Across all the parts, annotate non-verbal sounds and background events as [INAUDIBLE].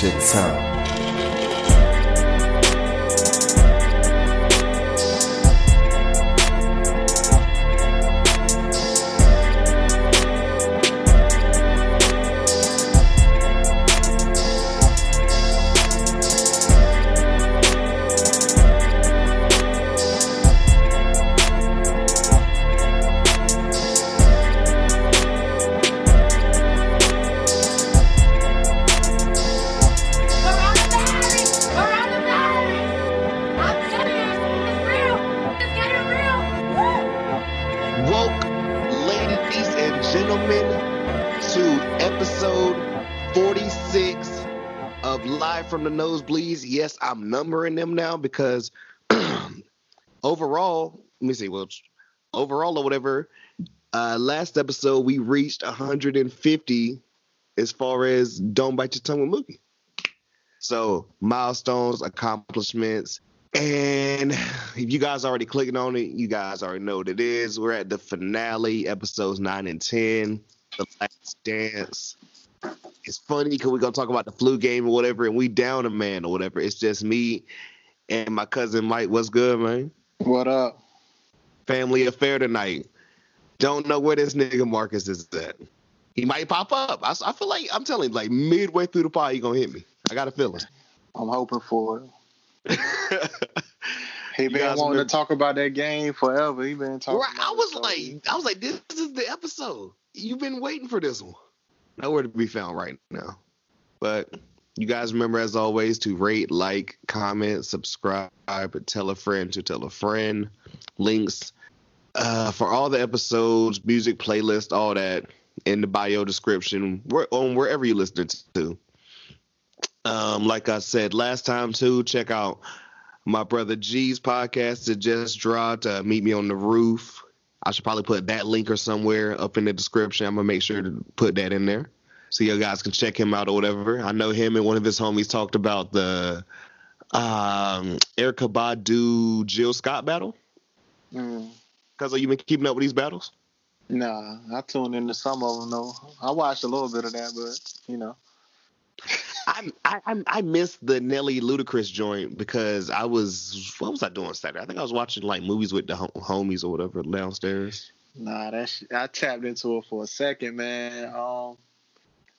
bite your Yes, I'm numbering them now because [CLEARS THROAT] overall, let me see, well, overall or whatever, uh, last episode we reached 150 as far as Don't Bite Your Tongue with Mookie. So, milestones, accomplishments, and if you guys already clicking on it, you guys already know what it is. We're at the finale, episodes nine and ten, the last dance. It's funny because we're gonna talk about the flu game or whatever, and we down a man or whatever. It's just me and my cousin Mike. What's good, man? What up? Family affair tonight. Don't know where this nigga Marcus is at. He might pop up. I, I feel like I'm telling you, like midway through the pod, he gonna hit me. I got a feeling. I'm hoping for it. [LAUGHS] He been wanting remember- to talk about that game forever. He been talking. Right, I was like, I was like, this is the episode. You've been waiting for this one. Nowhere to be found right now. But you guys remember, as always, to rate, like, comment, subscribe, tell a friend to tell a friend. Links uh, for all the episodes, music playlist, all that in the bio description, on wherever you listen to. Um, like I said last time too, check out my brother G's podcast that just dropped. Uh, Meet me on the roof. I should probably put that link or somewhere up in the description. I'm gonna make sure to put that in there so you guys can check him out or whatever. I know him and one of his homies talked about the um, Erykah Badu Jill Scott battle. Mm, Cause you been keeping up with these battles? nah, I tuned into some of them though. I watched a little bit of that, but you know, I I I- missed the Nelly Ludacris joint because I was what was I doing Saturday? I think I was watching like movies with the hom- homies or whatever downstairs. nah, that sh- I tapped into it for a second, man. Um,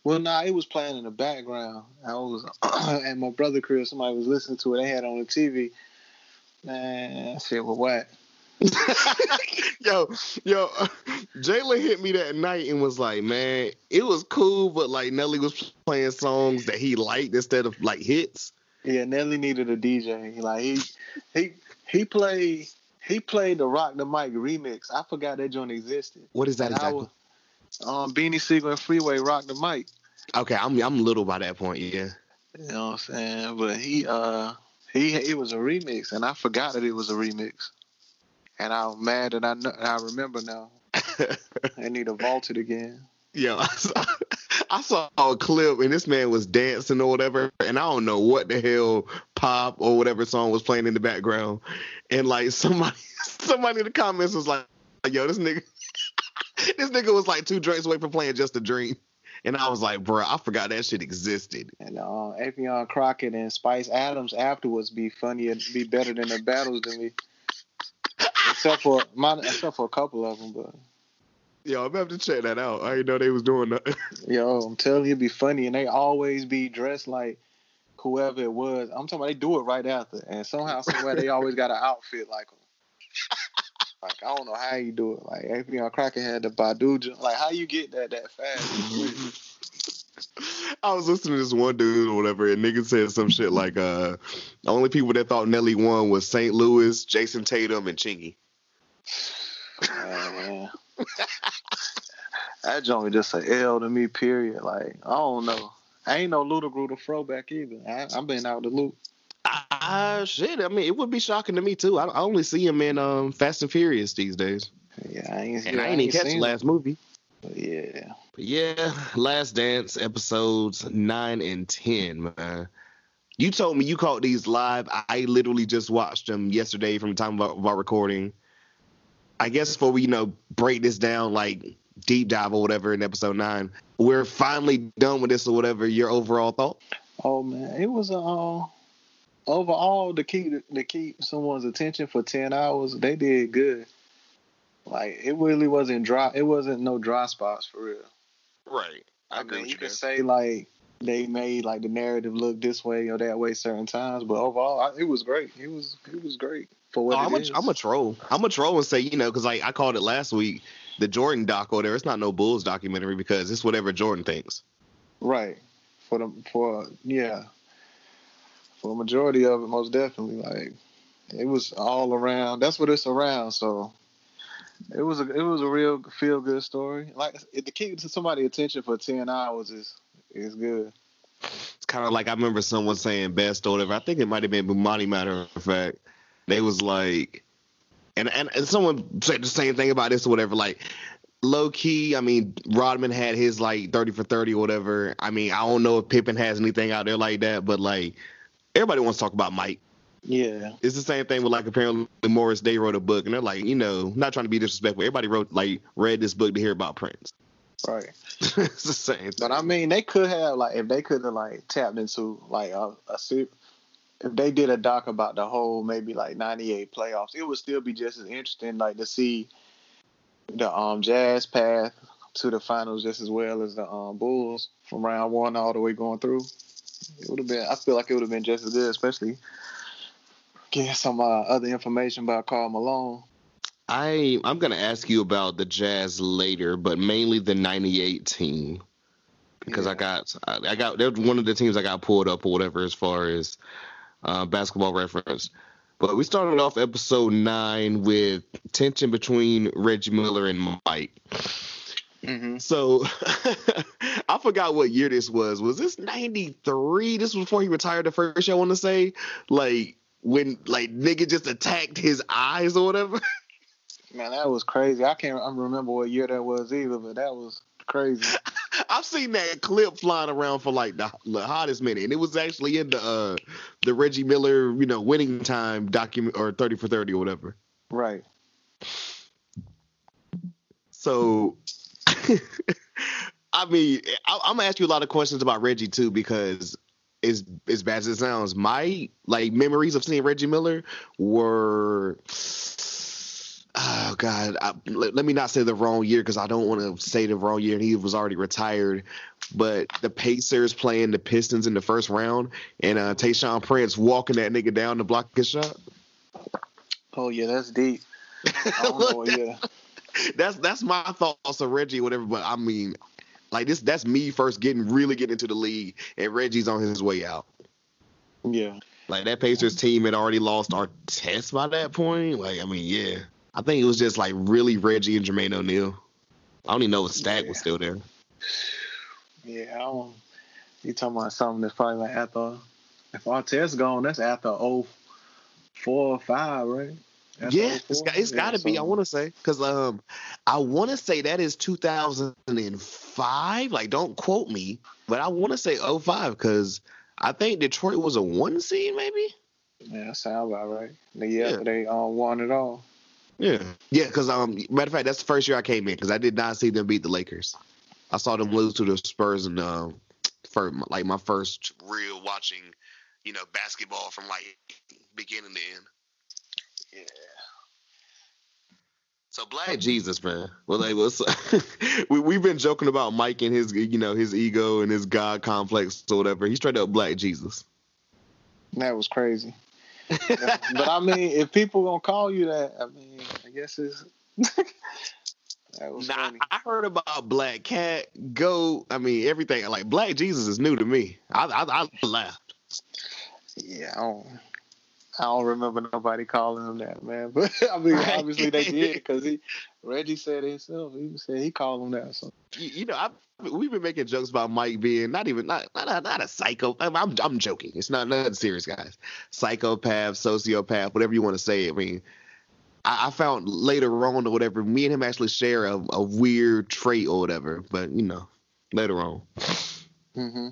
well, nah, it was playing in the background. I was [CLEARS THROAT] at my brother crib. Somebody was listening to it. They had it on the TV. Man, shit was whack. [LAUGHS] yo, yo, [LAUGHS] Jalen hit me that night and was like, "Man, it was cool, but like Nelly was playing songs that he liked instead of like hits." Yeah, Nelly needed a DJ. Like he he he played he played the Rock the Mic remix. I forgot that joint existed. What is that And exactly? was- um, Beanie Sigel and Freeway Rock the Mic. Okay, I'm I'm little by that point. Yeah. You know what I'm saying? But he uh he it was a remix, and I forgot that it was a remix. And I'm mad that I know, I remember now. I need to vault it again. Yo, [LAUGHS] I saw, I saw a clip and this man was dancing or whatever, and I don't know what the hell pop or whatever song was playing in the background, and like somebody, [LAUGHS] somebody in the comments was like, "Yo, this nigga, [LAUGHS] this nigga was like two drinks away from playing Just a Dream," and I was like, "Bro, I forgot that shit existed." And uh, Affion Crockett and Spice Adams afterwards be funnier, be better than the battles than me. Except for my, except for a couple of them, but Yo, I'm gonna have to check that out. I didn't know they was doing that. [LAUGHS] Yo, I'm telling you, it'd be funny, and they always be dressed like whoever it was. I'm talking about they do it right after, and somehow, somewhere, they always got an outfit like them. [LAUGHS] Like I don't know how you do it. Like Affion Crockett had the Badu, like how you get that that fast? [LAUGHS] [LAUGHS] I was listening to this one dude or whatever, and nigga said some shit like, uh, the only people that thought Nelly won was St. Louis, Jayson Tatum, and Chingy. Man. that joint just a L to me. Period. Like I don't know. I ain't no Ludacris the throwback either. I, I've been out the loop. Ah, shit. I mean, it would be shocking to me too. I, I only see him in um Fast and Furious these days, Yeah, I ain't. and yeah, I ain't even catch the last movie. but Yeah. But yeah, Last Dance episodes nine and ten, man. You told me you caught these live. I literally just watched them yesterday from the time of our, recording. I guess before we, you know, break this down, like deep dive or whatever in episode nine, we're finally done with this or whatever. Your overall thought? Oh man, it was a uh, overall to keep to keep someone's attention for ten hours. They did good. Like it really wasn't dry. It wasn't no dry spots for real. Right. I, I agree mean, you could say like they made like the narrative look this way or that way certain times, but overall, I, it was great. It was it was great for what Oh, I'm, a. I'm a troll. I'm a troll and say, you know, because like I called it last week, the Jordan doc or there. It's not no Bulls documentary because it's whatever Jordan thinks. right for the for yeah for the majority of it, most definitely. Like it was all around. That's what it's around. So. It was a it was a real feel good story. Like to keep to somebody attention for ten hours is is good. It's kind of like I remember someone saying best or whatever. I think it might have been Bomani, matter of fact. They was like, and, and and someone said the same thing about this or whatever. Like low key, I mean, Rodman had his like thirty for thirty or whatever. I mean, I don't know if Pippen has anything out there like that, but like everybody wants to talk about Mike. Yeah, It's the same thing with like apparently Morris Day wrote a book, and they're like, you know, not trying to be disrespectful. Everybody wrote like read this book to hear about Prince. right. [LAUGHS] it's the same. Thing. But I mean, they could have like if they could have like tapped into like a, a se- if they did a doc about the whole maybe like '98 playoffs, it would still be just as interesting like to see the um Jazz path to the finals just as well as the um Bulls from round one all the way going through. It would have been. I feel like it would have been just as good, especially getting some uh, other information about Karl Malone. I I'm gonna ask you about the Jazz later, but mainly the '98 team because I got I, I got they're one of the teams I got pulled up or whatever as far as uh, basketball reference. But we started off episode nine with tension between Reggie Miller and Mike. Mm-hmm. So [LAUGHS] I forgot what year this was. Was this '93? This was before he retired the first year. I want to say like when like nigga just attacked his eyes or whatever. [LAUGHS] Man, that was crazy. I can't remember what year that was either, but that was crazy. [LAUGHS] I've seen that clip flying around for like the, the hottest minute, and it was actually in the uh, the Reggie Miller, you know, winning time document or thirty for thirty or whatever. right. So, [LAUGHS] I mean, I, I'm gonna ask you a lot of questions about Reggie too, because as as bad as it sounds, my like memories of seeing Reggie Miller were. Oh God! I, let, let me not say the wrong year because I don't want to say the wrong year. and He was already retired, but the Pacers playing the Pistons in the first round, and uh, Tayshaun Prince walking that nigga down to block his shot. Oh yeah, that's deep. [LAUGHS] I don't know what year. that's that's my thoughts of Reggie, whatever. But I mean, like this, that's me first getting really getting into the league, and Reggie's on his way out. Yeah. Like that Pacers team had already lost our test by that point. Like I mean, yeah, I think it was just like really Reggie and Jermaine O'Neal. I don't even know if Stack was still there. Yeah, I don't you talking about something that's probably like after if Artest gone, that's after oh four or five, right? After yeah, it's 04? got, it's got to Yeah, be. I want to say because um, I want to say that is 2005. Like, don't quote me, but I want to say 05 because I think Detroit was a one seed, maybe. Yeah, that sound about right. The year Yeah. they um won it all. Yeah, yeah. Because um, matter of fact, that's the first year I came in because I did not see them beat the Lakers. I saw them lose to the Spurs and um, for like my first real watching, you know, basketball from like beginning to end. Yeah. So Black Jesus, man. Well, like, what's [LAUGHS] we we've been joking about Mike and his, you know, his ego and his God complex or whatever. He's straight up Black Jesus. That was crazy. [LAUGHS] but I mean, if people gonna call you that, I mean, I guess it's [LAUGHS] that was Nah, funny. I heard about Black Cat, Go. I mean, everything. Like Black Jesus is new to me. I I, I laughed. Yeah, I don't, I don't remember nobody calling him that, man. [LAUGHS] But I mean, Right. obviously they did because he [LAUGHS] Reggie said it himself. He said he called him that. So You, you know, I we've been making jokes about Mike being not even not not a, not a psycho. I'm, I'm I'm joking. It's not nothing serious, guys. Psychopath, sociopath, whatever you want to say. I mean, I, I found later on or whatever, me and him actually share a, a weird trait or whatever. But you know, later on. hmm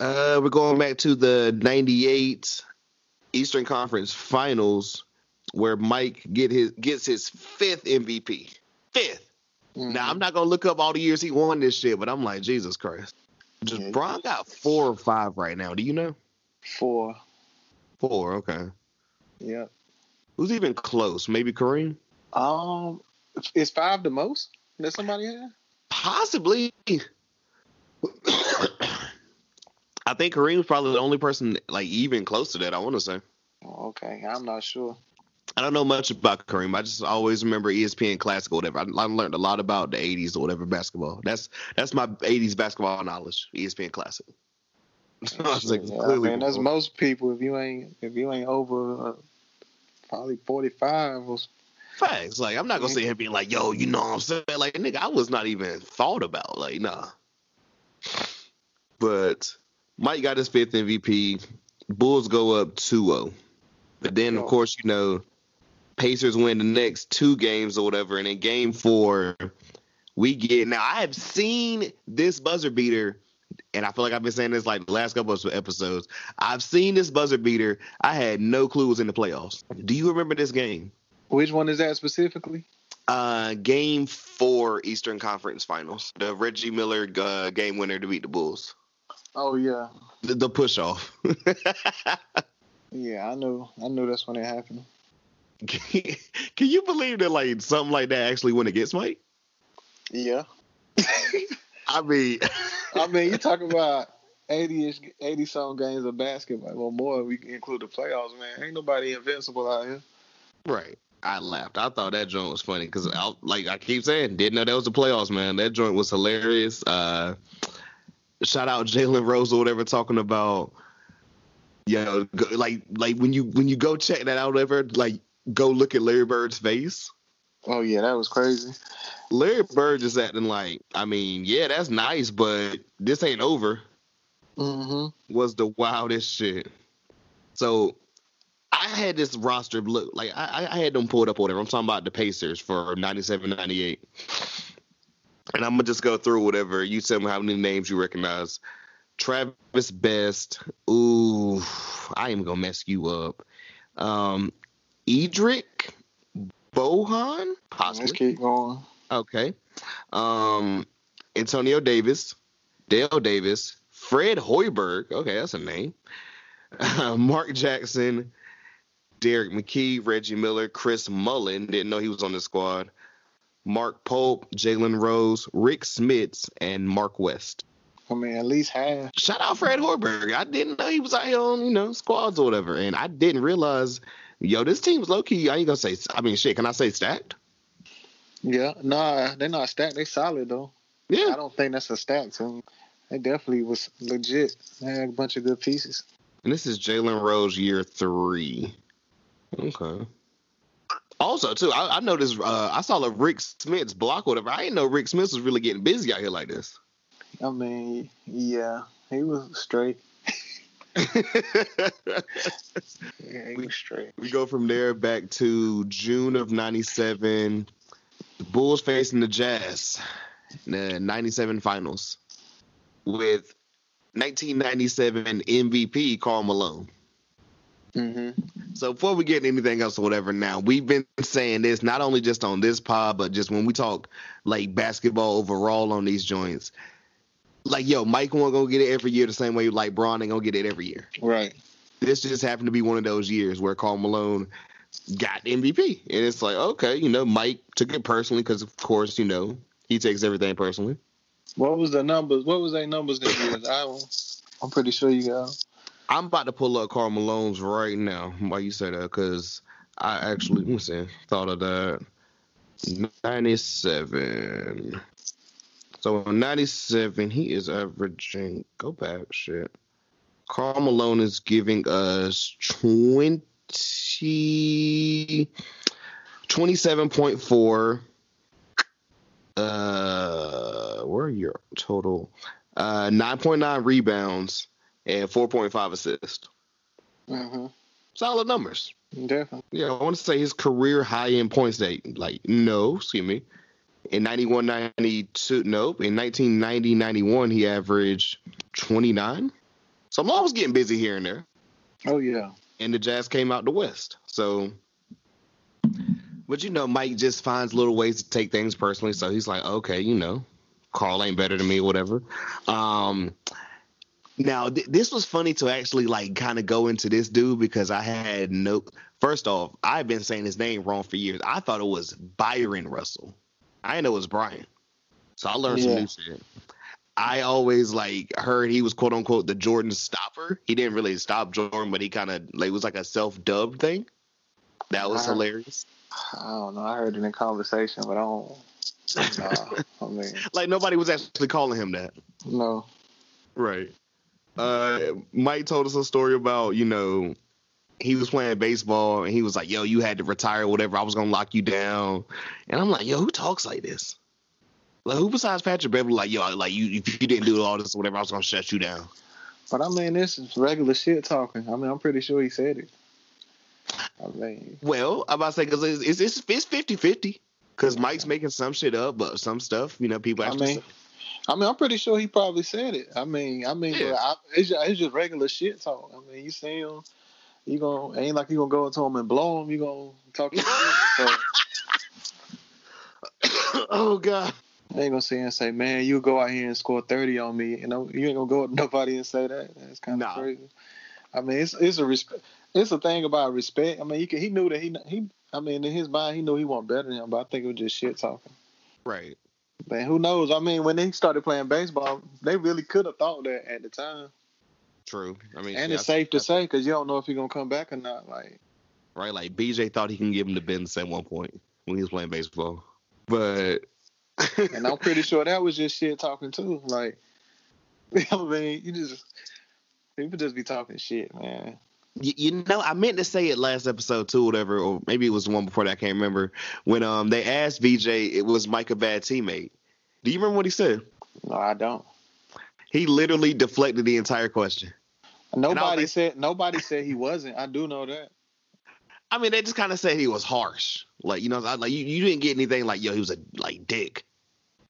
Uh, we're going back to the '98 Eastern Conference Finals, where Mike get his gets his fifth MVP. 5th Mm-hmm. Now I'm not gonna look up all the years he won this shit, but I'm like Jesus Christ. Just Yeah. Bron got four or five right now. Do you know? Four. Four. Okay. Yep. Who's even close? Maybe Kareem. Um, is five the most that somebody had? Possibly. I think Kareem's probably the only person like even close to that. I want to say. Oh, okay, I'm not sure. I don't know much about Kareem. I just always remember ESPN Classic or whatever. I, I learned a lot about the '80s or whatever basketball. That's that's my '80s basketball knowledge. ESPN Classic. [LAUGHS] I was like, Yeah, I mean, that's most people. If you ain't, if you ain't over, uh, probably forty five or facts. Like I'm not gonna sit here being like, yo, you know what I'm saying? Like nigga, I was not even thought about. Like nah. But Mike got his fifth MVP. Bulls go up 2-0. But then of course you know Pacers win the next two games or whatever, and in game four, we get now I have seen this buzzer beater, and I feel like I've been saying this like the last couple of episodes. I've seen this buzzer beater. I had no clue it was in the playoffs. Do you remember this game? which one is that specifically? Uh, game four Eastern Conference Finals. The Reggie Miller uh, game winner to beat the Bulls. Oh yeah, The, the push off. [LAUGHS] yeah. I knew, I knew that's when it happened. [LAUGHS] Can you believe that like something like that actually went against Mike? Yeah. [LAUGHS] I mean, I mean, you talk about 80-ish, 80 some games of basketball. Well, more we include the playoffs, man. Ain't nobody invincible out here. right. I laughed. I thought that joint was funny because, like I keep saying, didn't know that was the playoffs, man. That joint was hilarious. Uh, shout out Jalen Rose or whatever talking about, you know, go, like like when you when you go check that out, whatever, like go look at Larry Bird's face. Oh yeah, that was crazy. Larry Bird just acting like, I mean, yeah, that's nice, but this ain't over. Mm-hmm. Was the wildest shit. So I had this roster look like I, I had them pulled up or whatever. I'm talking about the Pacers for 97, 98. And I'm gonna just go through whatever. You tell me how many names you recognize. Travis Best. Ooh, I am gonna mess you up. Um, Edric Bohan, possibly. Let's keep going. Okay. Um, Antonio Davis, Dale Davis, Fred Hoiberg. Okay, that's a name. Mark Jackson, Derrick McKey, Reggie Miller, Chris Mullin. Didn't know he was on the squad. Mark Pope, Jalen Rose, Rick Smits, and Mark West. I mean, at least half. Shout out Fred Hoiberg. I didn't know he was out here on, you know, squads or whatever. And I didn't realize, yo, this team's low key. I ain't gonna say, I mean, shit, can I say stacked? Yeah, nah, they're not stacked. They solid though. Yeah. I don't think that's a stack team. They definitely was legit. They had a bunch of good pieces. And this is Jalen Rose year three. Okay. Also, too, I, I noticed uh, I saw a Rick Smits's block, whatever. I didn't know Rick Smith was really getting busy out here like this. I mean, yeah, he was straight. [LAUGHS] Yeah, he was straight. we go from there back to June of '97. The Bulls facing the Jazz, the '97 Finals, with 1997 MVP Karl Malone. Hmm So before we get into anything else or whatever, now we've been saying this not only just on this pod, but just when we talk like basketball overall on these joints. Like yo, Mike won't gonna get it every year the same way like Bron ain't gonna get it every year. Right. This just happened to be one of those years where Karl Malone got the MVP, and it's like okay, you know, Mike took it personally because of course you know he takes everything personally. What was the numbers? What was their numbers this year? I, I'm pretty sure you got. I'm about to pull up Karl Malone's right now. Why you say that? Because I actually, me see, thought of that. 97. So in 97, he is averaging, go back, shit. Karl Malone is giving us 20, 27.4. Uh, where are your total? Uh, 9.9 rebounds and 4.5 assists. hmm Solid numbers. Definitely. Yeah, I want to say his career high in points date. Like, no, excuse me. In 91 92, nope. In 1990 91, he averaged 29. So I'm always getting busy here and there. Oh yeah. And the Jazz came out the West. So, but you know, Mike just finds little ways to take things personally. So he's like, okay, you know, Karl ain't better than me whatever. Um, now th- this was funny to actually like kind of go into this dude because I had no. First off, I've been saying his name wrong for years. I thought it was Byron Russell. I didn't know it was Bryon. So I learned some new shit. I always like heard he was quote unquote the Jordan stopper. He didn't really stop Jordan, but he kind of like it was like a self dubbed thing. That was Uh-huh. hilarious. I don't know. I heard it in conversation, but I don't. Nah, I [LAUGHS] mean, Like nobody was actually calling him that. no. Right. Uh, Mike told us a story about you know he was playing baseball and he was like, "Yo, you had to retire, whatever. I was gonna lock you down." And I'm like, "Yo, who talks like this? Like, who besides Patrick Beverley? Like, yo, like you if you didn't do all this or whatever, I was gonna shut you down." But I mean, this is regular shit talking. I mean, I'm pretty sure he said it. I mean, Well, I'm about to say because it's it's it's 50 50 because Mike's making some shit up, but some stuff, you know, people I actually. mean, say- I mean, I'm pretty sure he probably said it. I mean, I mean, Yeah. I, it's, just, it's just regular shit talk. I mean, you see him, you gonna ain't like you gonna go into him and blow him. You gonna talk. shit. so [COUGHS] oh God. they ain't gonna sit and say, "Man, you go out here and score 30 on me." You know, you ain't gonna go with nobody and say that. That's kind of Nah. crazy. I mean, it's it's a respect. It's a thing about respect. I mean, can, he knew that he he. I mean, in his mind, he knew he wasn't better than him, but I think it was just shit talking. Right. Man, who knows? I mean, when they started playing baseball, they really could have thought that at the time. True. I mean, And yeah, it's safe to say because you don't know if he's gonna come back or not. Like, right? Like BJ thought he can give him the business at one point when he was playing baseball, but [LAUGHS] and I'm pretty sure that was just shit talking too. Like, [LAUGHS] I mean, you just people just be talking shit, man. You, know, I meant to say it last episode too, whatever, or maybe it was the one before that. I can't remember when um they asked BJ, it was Mike a bad teammate. Do you remember what he said? No, I don't. He literally deflected the entire question. Nobody said nobody said he wasn't. I do know that. I mean, they just kind of said he was harsh. Like, you know, like you, you didn't get anything like, yo, he was a like dick.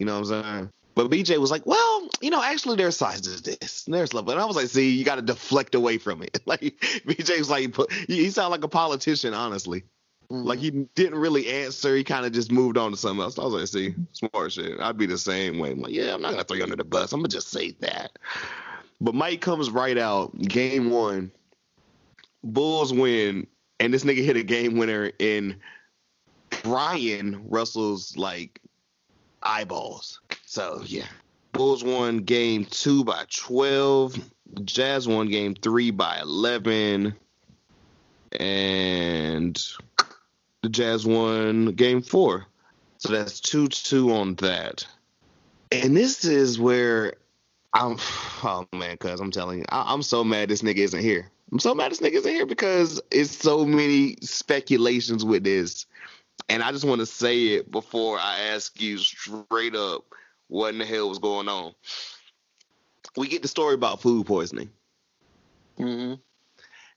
You know what I'm saying? But BJ was like, well, you know, actually there's sides to this. and There's love. And I was like, see, you got to deflect away from it. [LAUGHS] Like, BJ was like, he, sounded like a politician, honestly. Mhm. Like, he didn't really answer. He kind of just moved on to something else. I was like, see, smart shit. I'd be the same way. I'm like, yeah, I'm not going to throw you under the bus. I'm going to just say that. But Mike comes right out, game one. Bulls win, and this nigga hit a game winner in Bryon Russell's like eyeballs. So yeah. Bulls won game two by twelve. Jazz won game three by eleven. And the Jazz won game four. So that's two two on that. And this is where I'm oh man, cuz I'm telling you, I, I'm so mad this nigga isn't here. I'm so mad this nigga isn't here because it's so many speculations with this. And I just want to say it before I ask you straight up what in the hell was going on. We get the story about food poisoning. Mhm.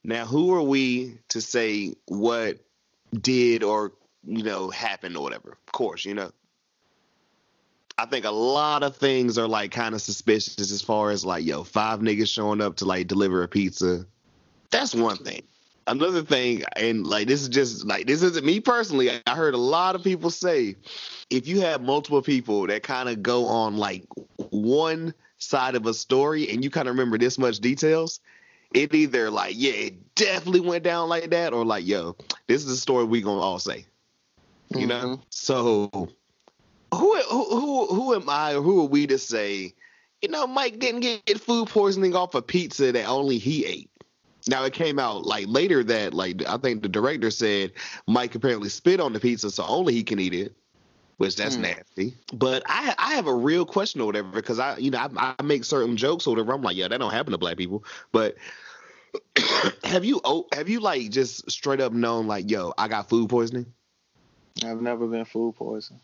Now, who are we to say what did or you know happened or whatever? Of course, you know. I think a lot of things are like kind of suspicious as far as like, yo, five niggas showing up to like deliver a pizza. That's one thing. Another thing, and like this is just like this isn't me personally. I heard a lot of people say if you have multiple people that kind of go on like one side of a story and you kind of remember this much details, it either like, yeah, it definitely went down like that, or like, yo, this is the story we gonna all say. You know? Mhm. So who who who who am I or who are we to say, you know, Mike didn't get food poisoning off a pizza that only he ate. Now it came out like later that like I think the director said Mike apparently spit on the pizza so only he can eat it, which that's Hmm. nasty. But I I have a real question or whatever because I you know I, I make certain jokes or whatever. I'm like yeah that don't happen to black people. But [COUGHS] have you oh have you like just straight up known like yo I got food poisoning? I've never been food poisoned.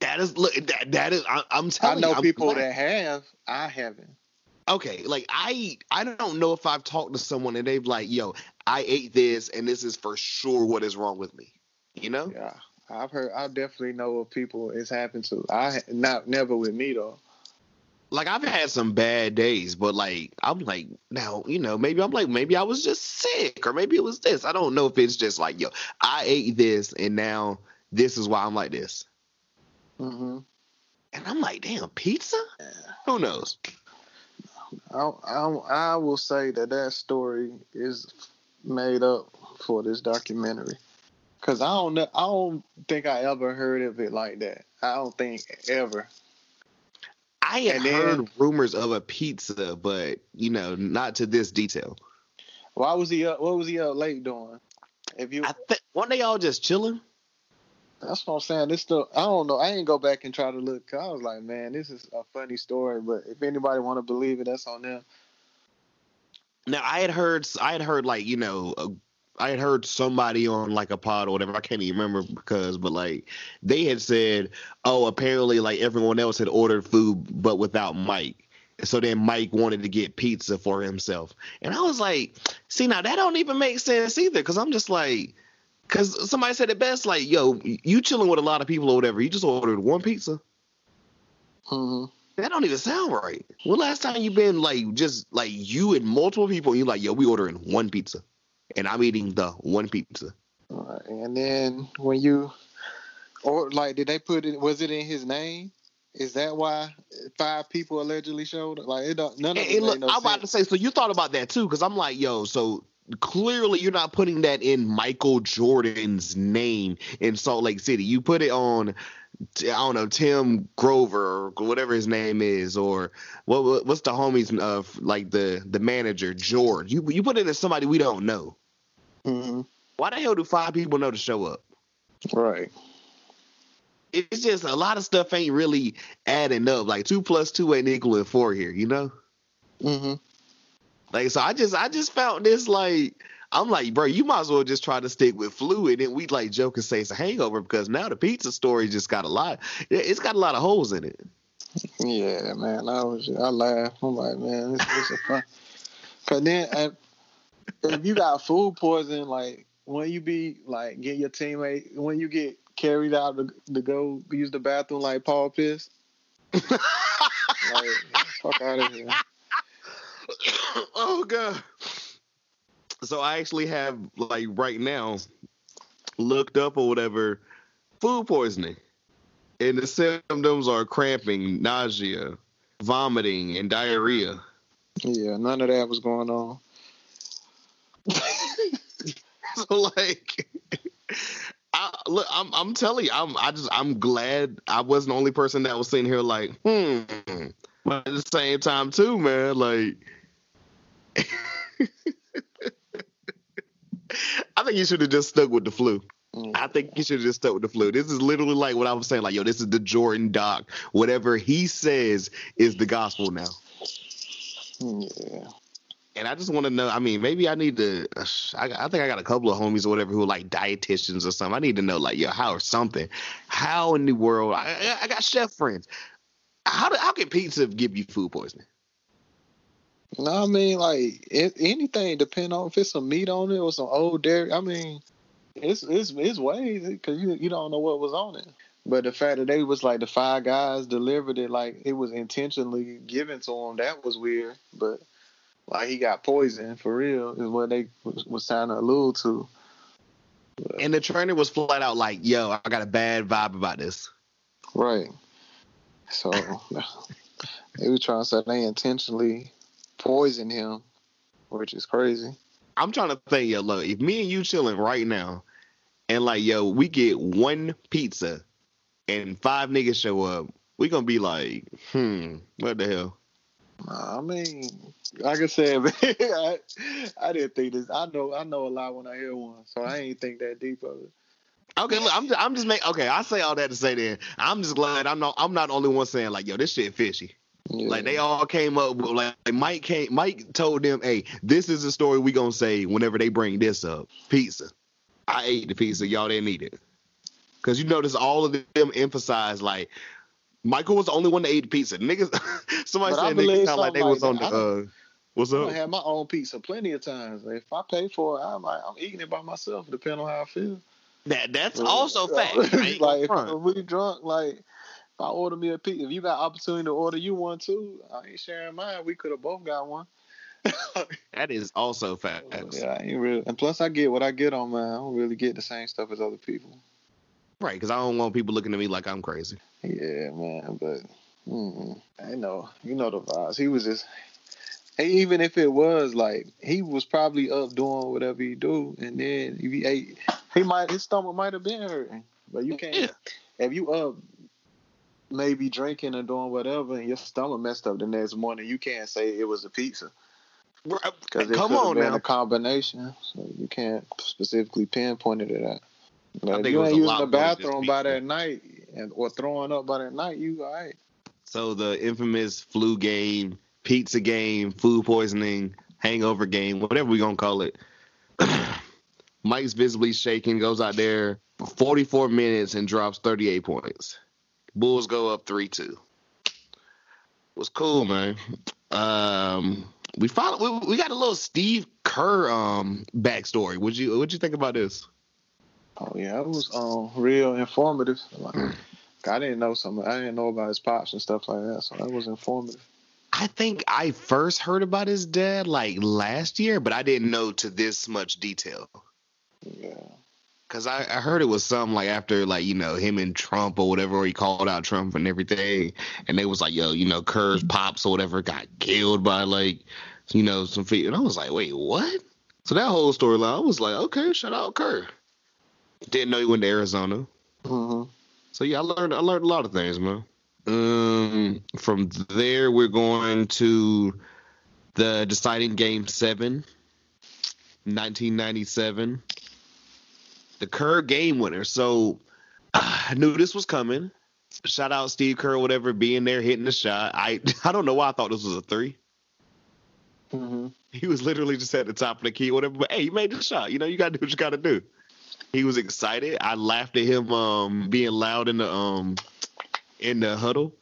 That is look that that is I, I'm I know you, people black. that have. I haven't. Okay, like I I don't know if I've talked to someone and they've like, yo, I ate this and this is for sure what is wrong with me. You know? Yeah, I've heard. I definitely know of people it's happened to. I not never with me though. Like I've had some bad days, but like I'm like now, you know, maybe I'm like maybe I was just sick or maybe it was this. I don't know if it's just like, yo, I ate this and now this is why I'm like this. hmm And I'm like, damn, pizza? Who knows? I, I, I will say that that story is made up for this documentary. Cause I don't know, I don't think I ever heard of it like that. I don't think ever. I had then- heard rumors of a pizza, but you know, not to this detail. Why was he up? What was he up late doing? If you, I think weren't they all just chilling? That's what I'm saying. This still, I don't know. I ain't go back and try to look. I was like, man, this is a funny story. But if anybody want to believe it, that's on them. Now I had heard, I had heard like you know, uh, I had heard somebody on like a pod or whatever. I can't even remember because, but like they had said, oh, apparently like everyone else had ordered food but without Mike. So then Mike wanted to get pizza for himself, and I was like, see now that don't even make sense either because I'm just like. Cause somebody said it best, like, yo, you chilling with a lot of people or whatever. You just ordered one pizza. hmm That don't even sound right. When last time you been like just like you and multiple people, and you like, yo, we ordering one pizza, and I'm eating the one pizza. Right. And then when you, or like, did they put it? Was it in his name? Is that why five people allegedly showed? up? Like, it don't. None of it look, no I'm about to say, so you thought about that too, because I'm like, yo, so clearly you're not putting that in Michael Jordan's name in Salt Lake City. You put it on. I don't know Tim Grover or whatever his name is, or what? what- What's the homies of like the the manager George? You you put it in somebody we don't know. Mhm. Why the hell do five people know to show up? Right. it's just a lot of stuff ain't really adding up. Like two plus two ain't equaling four here, you know? hmm Like so I just I just found this like I'm like, bro, you might as well just try to stick with flu and then we like joke and say it's a hangover because now the pizza story just got a lot yeah, it's got a lot of holes in it. Yeah, man. I was. I laughed. I'm like, man, this, is fun. [LAUGHS] Cause then, if, if you got food poisoning, like when you be like get your teammate, when you get carried out to, to go use the bathroom, like Paul Pierce, [LAUGHS] like fuck out of here. [LAUGHS] oh god. So I actually have like right now looked up or whatever food poisoning. And the symptoms are cramping, nausea, vomiting, and diarrhea. Yeah, none of that was going on. [LAUGHS] So like I look I'm I'm telling you, I'm I just I'm glad I wasn't the only person that was sitting here like, hmm. But at the same time too, man, like [LAUGHS] I think you should have just stuck with the flu. Mm. I think you should have just stuck with the flu. This is literally like what I was saying, like, yo, this is the Jordan doc. Whatever he says is the gospel now. Yeah. And I just want to know. I mean, maybe I need to. Uh, I, I think I got a couple of homies or whatever who are like dietitians or something. I need to know, like, yo, how or something. How in the world? I, I- I got chef friends. How do, how can pizza give you food poisoning? No, I mean like it, anything depend on if it's some meat on it or some old dairy. I mean, it's it's it's ways because you you don't know what was on it. But the fact that they was like the five guys delivered it like it was intentionally given to him, that was weird. But like he got poisoned for real is what they was, was trying to allude to. And the trainer was flat out like, yo, I got a bad vibe about this. Right. So [LAUGHS] they were trying to say they intentionally poisoned him, which is crazy. I'm trying to think, yo, look, if me and you chilling right now, and like, yo, we get one pizza, and five niggas show up, we gonna be like, hmm, what the hell? I mean, like I said, [LAUGHS] man, I, I didn't think this. I know, I know a lot when I hear one, so I ain't think that deep of it. Okay, look, I'm just, I'm just making. Okay, I say all that to say then I'm just glad I'm not I'm not the only one saying like, yo, this shit fishy. Yeah. Like they all came up with like Mike came Mike told them, hey, this is the story we gonna say whenever they bring this up. Pizza. I ate the pizza, y'all didn't eat it. Cause you notice all of them emphasize like Michael was the only one that ate pizza. Niggas [LAUGHS] somebody But I said niggas sound like they was on like the uh what's up? I up? had my own pizza plenty of times. If I pay for it, I'm like, I'm eating it by myself, depending on how I feel. That that's also [LAUGHS] fact. I [LAUGHS] like gonna if, we drunk, like if I order me a pizza, if you got opportunity to order you one too, I ain't sharing mine. We could have both got one. [LAUGHS] That is also facts. yeah, I ain't really. And plus, I get what I get on mine. I don't really get the same stuff as other people. Right, because I don't want people looking at me like I'm crazy. Yeah, man, but mm, I know you know the vibes. He was just even if it was like he was probably up doing whatever he do, and then if he ate, he might his stomach might have been hurting. But you can't Yeah. if you up maybe drinking and doing whatever, and your stomach messed up the next morning, you can't say it was a pizza because it Come on been now. a combination. So you can't specifically pinpoint it at that. But you ain't using the more than just bathroom by that night and or throwing up by that night, you all right. So the infamous flu game, pizza game, food poisoning, hangover game, whatever we gonna call it. [CLEARS THROAT] Mike's visibly shaking, goes out there for 44 minutes and drops 38 points. Bulls go up 3-2. Was cool, man. Um, we followed. We, we got a little Steve Kerr um backstory. Would you What'd you think about this? Oh yeah, it was um real informative. Like, I didn't know some. I didn't know about his pops and stuff like that, so that was informative. I think I first heard about his dad like last year, but I didn't know to this much detail. Yeah, Cause I, I heard it was something like after like you know him and Trump or whatever, or he called out Trump and everything, and they was like, yo, you know, Kerr's pops or whatever got killed by like, you know, some feet, and I was like, wait, what? So that whole storyline, I was like, okay, shout out Kerr. Didn't know he went to Arizona. hmm So yeah, I learned I learned a lot of things, man. Um, from there we're going to the deciding game seven, 1997. The Kerr game winner. So [SIGHS] I knew this was coming. Shout out Steve Kerr, whatever, being there hitting the shot. I [LAUGHS] I don't know why I thought this was a three. hmm He was literally just at the top of the key, whatever. But hey, he made the shot. You know, you gotta do what you gotta do. He was excited. I laughed at him um being loud in the um in the huddle.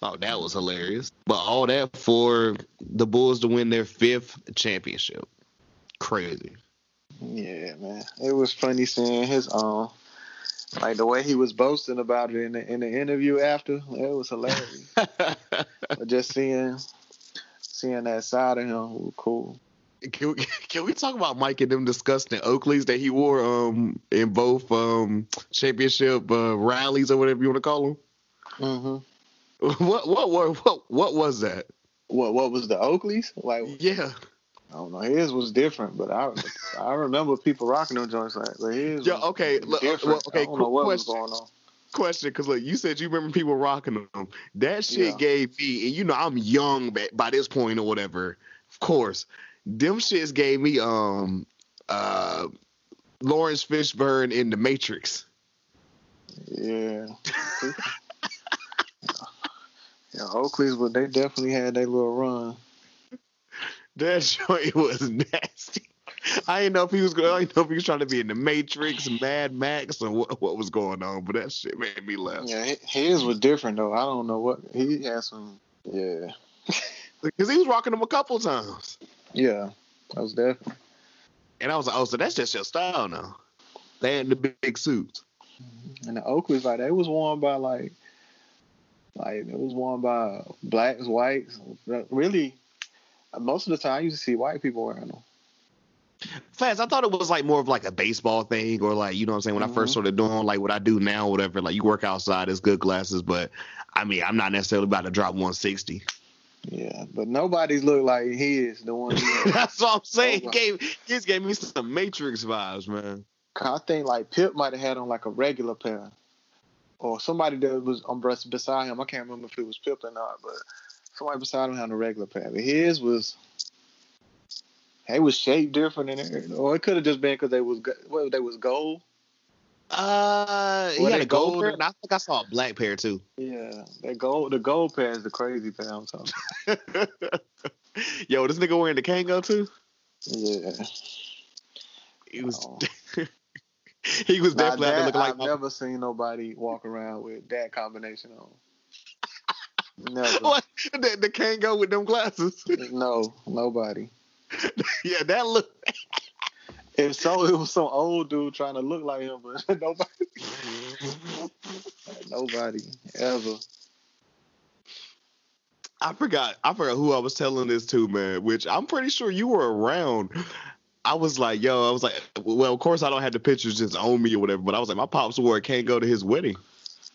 Thought that was hilarious. But all that for the Bulls to win their fifth championship. Crazy. Yeah, man, it was funny seeing his um like the way he was boasting about it in the in the interview after. It was hilarious. [LAUGHS] but just seeing seeing that side of him was cool. Can we, [LAUGHS] can we talk about Mike and them discussing the Oakleys that he wore um in both um championship uh, rallies or whatever you want to call them? hmm [LAUGHS] What what what what what was that? What what was the Oakleys like? Yeah, I don't know. His was different, but I I remember people rocking them joints like. But his Yeah, was okay, look, different. well, okay, I don't know what was question. going on. question because look, you said you remember people rocking them. That shit Yeah. gave me, and you know I'm young by, by this point or whatever. Of course, them shits gave me um uh Laurence Fishburne in The Matrix. Yeah. [LAUGHS] yeah, Oakleys, but they definitely had their little run. That [LAUGHS] joint was nasty. I didn't know if he was going. I didn't know if he was trying to be in the Matrix, Mad Max, or what, what was going on. But that shit made me laugh. Yeah, his was different though. I don't know what he had some. Yeah, [LAUGHS] because he was rocking them a couple times, yeah, that was definitely. and I was like, "Oh, so that's just your style now." They had the big, big suits. Mm-hmm. And the Oakleys, like they was worn by like, like it was worn by blacks, whites. Really, most of the time I used to see white people wearing them. Fast, I thought it was like more of like a baseball thing, or like you know what I'm saying. When I first Mhm. started doing like what I do now, whatever. Like you work outside, it's good glasses, but I mean, I'm not necessarily about to drop 160. Yeah, but nobody's look like his. The one. [LAUGHS] That's what I'm saying. He gave he gave me some Matrix vibes, man. I think like Pip might have had on like a regular pair, or somebody that was on breast beside him. I can't remember if it was Pip or not, but somebody beside him had a regular pair. But his was, they was shaped different than everything. Or it could have just been because they was well, they was gold. Uh, he had a gold golden? pair, and I think I saw a black pair too. Yeah, that gold. The gold pair is the crazy pair. I'm talking. [LAUGHS] Yo, this nigga wearing the Kangol too. Yeah, He was Oh. [LAUGHS] he was definitely there that, looking like I've my never seen nobody walk around with that combination on. [LAUGHS] Never. what the, the Kangol with them glasses. [LAUGHS] No, nobody. yeah, that look. If so, it was some old dude trying to look like him, but [LAUGHS] nobody, [LAUGHS] nobody ever. I forgot. I forgot who I was telling this to, man. Which I'm pretty sure you were around. I was like, yo, I was like, well, of course I don't have the pictures just on me or whatever, but I was like, my pops wore a Kangol to his wedding.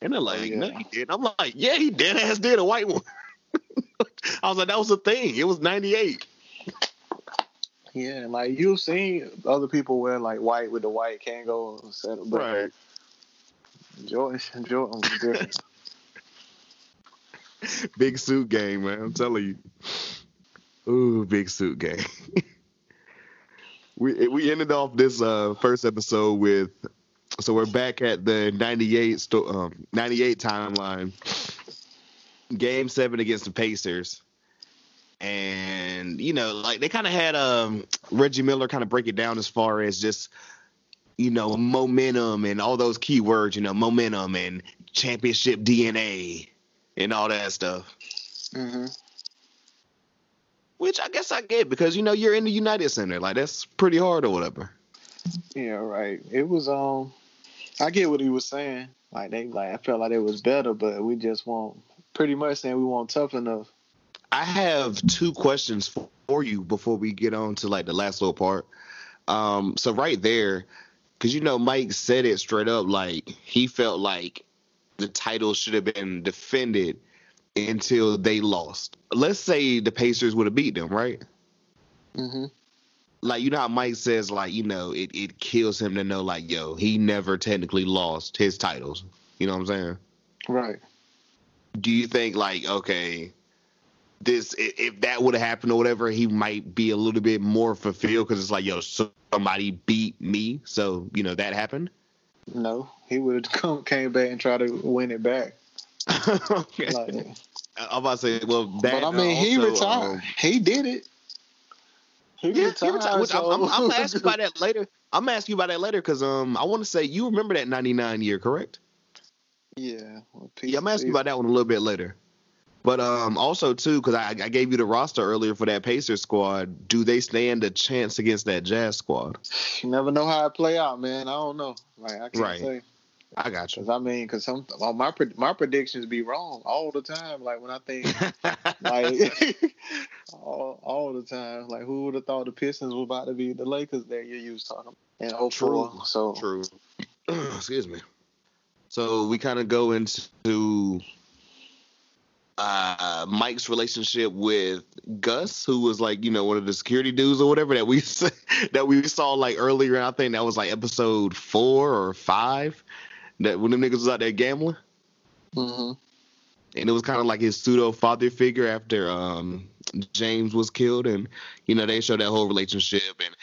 And they're like, oh, Yeah. no, he did. I'm like, yeah, he dead ass did a white one. [LAUGHS] I was like, that was a thing. It was 98. Yeah, like you've seen other people wear like white with the white Kangol but Right. Jordan [LAUGHS] Jordan was different. [LAUGHS] Big suit game, man. I'm telling you. Ooh, big suit game. we we ended off this uh first episode with so we're back at the 98 sto- um 98 timeline. Game 7 against the Pacers. And you know, like they kind of had um Reggie Miller kind of break it down as far as just you know, momentum and all those key words, you know, momentum and championship DNA and all that stuff. hmm Which I guess I get because you know you're in the United Center, like that's pretty hard or whatever. Yeah, right. It was um I get what he was saying. Like they like I felt like it was better, but we just want pretty much saying we weren't tough enough. I have two questions for, you before we get on to like the last little part. Um, so right there, because you know Mike said it straight up, like he felt like the title should have been defended until they lost. Let's say the Pacers would have beat them, right? hmm Like you know how Mike says, like you know it it kills him to know, like yo, he never technically lost his titles. You know what I'm saying? Right. Do you think like okay this if that would have happened or whatever he might be a little bit more fulfilled because it's like yo somebody beat me so you know that happened No, he would have [LAUGHS] come came back and tried to win it back. [LAUGHS] okay. Like, i'm about to say well that but I mean, he also, retired. um, he did it. He yeah, he retired. retired, I'm, I'm, I'm so- gonna ask you about that later i'm gonna ask you about that later because um i want to say you remember that 99 year correct Yeah. well, yeah i'm gonna ask you about that one a little bit later but um also too because I, I gave you the roster earlier for that Pacers squad. Do they stand a chance against that Jazz squad? You never know how it play out, man. I don't know. Like I can't Right. say. I got you. Cause I mean, cause some well, my my predictions be wrong all the time. Like when I think [LAUGHS] like [LAUGHS] all, all the time. Like who would have thought the Pistons were about to be the Lakers that year you was talking about in 04. True. So True. [CLEARS THROAT] Excuse me. So we kind of go into uh, Mike's relationship with Gus, who was like, you know, one of the security dudes or whatever that we [LAUGHS] that we saw like earlier. I think that was like episode four or five. That when them niggas was out there gambling, hmm and it was kind of like his pseudo father figure after um, James was killed, and you know they showed that whole relationship and.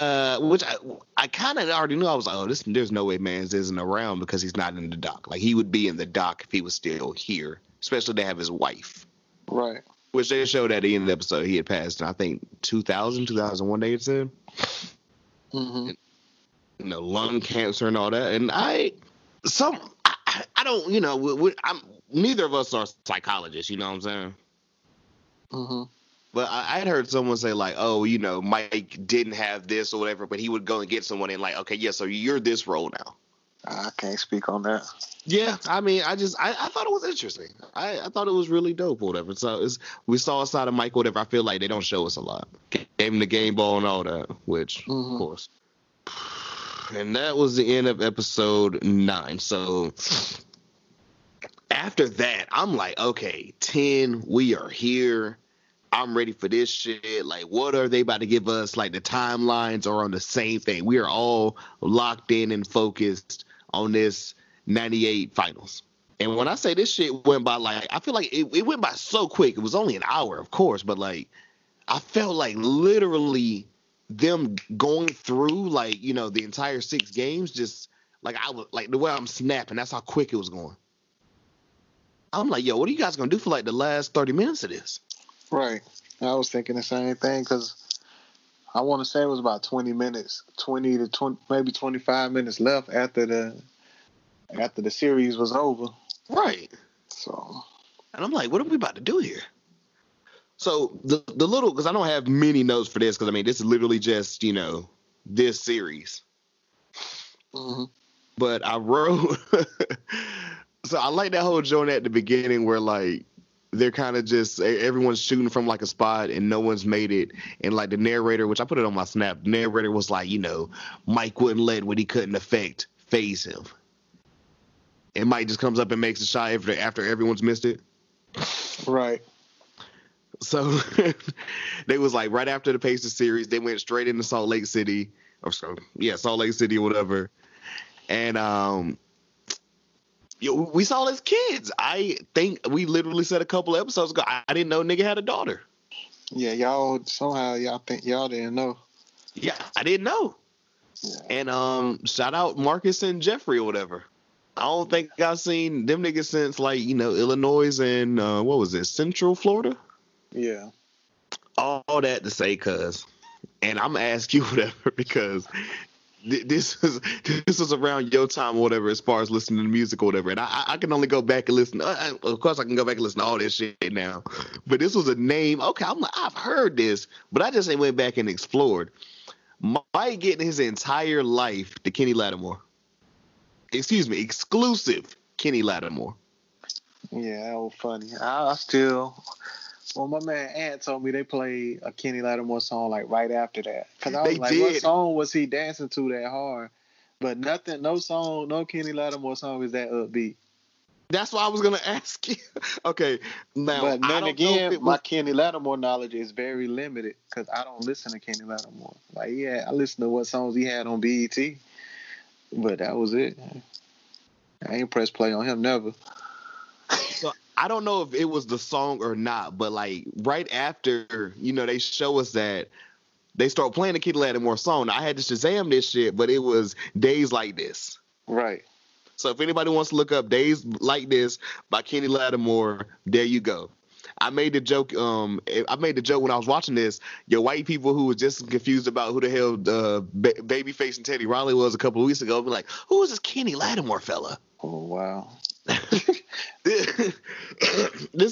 Uh, which I, I kind of already knew. I was like, oh, this there's no way Mans isn't around because he's not in the dock. Like he would be in the dock if he was still here, especially to have his wife. right. Which they showed at the end of the episode he had passed. in, I think 2000, 2001. They had said, hmm you know, lung cancer and all that. And I, some, I, I- don't, you know, we, we, I'm neither of us are psychologists. You know what I'm saying? hmm But I, I'd heard someone say like, "Oh, you know, Mike didn't have this or whatever, but he would go and get someone and like, okay, yeah, so you're this role now." I can't speak on that. Yeah, I mean, I just I, I thought it was interesting. I, I thought it was really dope or whatever. So it's we saw a side of Mike, whatever. I feel like they don't show us a lot. Gave him the game ball and all that, which Mhm. of course. And that was the end of episode nine. So after that, I'm like, okay, ten, we are here. I'm ready for this shit. Like, what are they about to give us? Like, the timelines are on the same thing. We are all locked in and focused on this 98 finals. And when I say this shit went by, like, I feel like it, it went by so quick. It was only an hour, of course, but like, I felt like literally them going through, like, you know, the entire six games, just like I was, like, the way I'm snapping, that's how quick it was going. I'm like, yo, what are you guys gonna do for like the last 30 minutes of this? Right. I was thinking the same thing because I want to say it was about 20 minutes, 20 to 20, maybe 25 minutes left after the after the series was over. Right. So And I'm like, what are we about to do here? So the the little because I don't have many notes for this because I mean this is literally just you know this series. mhm. But I wrote [LAUGHS] so I like that whole joint at the beginning where like they're kind of just everyone's shooting from like a spot and no one's made it. And like the narrator, which I put it on my snap, the narrator was like, you know, Mike wouldn't let what he couldn't affect phase him. And Mike just comes up and makes a shot after after everyone's missed it. Right. So [LAUGHS] they was like right after the Pacers series, they went straight into Salt Lake City, or so yeah, Salt Lake City or whatever. And um, we saw as kids. I think we literally said a couple episodes ago. I, didn't know nigga had a daughter. Yeah, y'all somehow y'all think y'all didn't know. Yeah, I didn't know. Yeah. And um, shout out Marcus and Jeffrey or whatever. I don't think I've seen them niggas since like you know Illinois and uh, what was it, Central Florida. Yeah. all that to say, cuz, and I'm gonna ask you [LAUGHS] whatever because this is [LAUGHS] this was around your time or whatever as far as listening to music or whatever, and I, I- can only go back and listen. Of course, I can go back and listen to all this shit now, but this was a name. Okay, I'm like, I've heard this, but I just ain't went back and explored. Mike getting his entire life to Kenny Lattimore. Excuse me, exclusive Kenny Lattimore. Yeah, was funny. I, I still, well, my man Ant told me they played a Kenny Lattimore song like right after that. Cause I was They like, what did. song was he dancing to that hard? But nothing, no song, no Kenny Lattimore song is that upbeat. That's why I was gonna [LAUGHS] ask you. okay, now but I then don't know if again, it my Kenny Lattimore knowledge is very limited because I don't listen to Kenny Lattimore. Like, yeah, I listen to what songs he had on BET, but that was it. I ain't press play on him never. So I don't know if it was the song or not, but like right after, you know, they show us that they start playing the Kid Lattimore song. I had to Shazam this shit, but it was Days Like This. Right. So if anybody wants to look up Days Like This by Kenny Lattimore, there you go. I made the joke. Um, I made the joke when I was watching this. Your white people who were just confused about who the hell uh, ba- Babyface and Teddy Riley was a couple of weeks ago, be like, "Who is this Kenny Lattimore fella?" Oh wow. [LAUGHS] this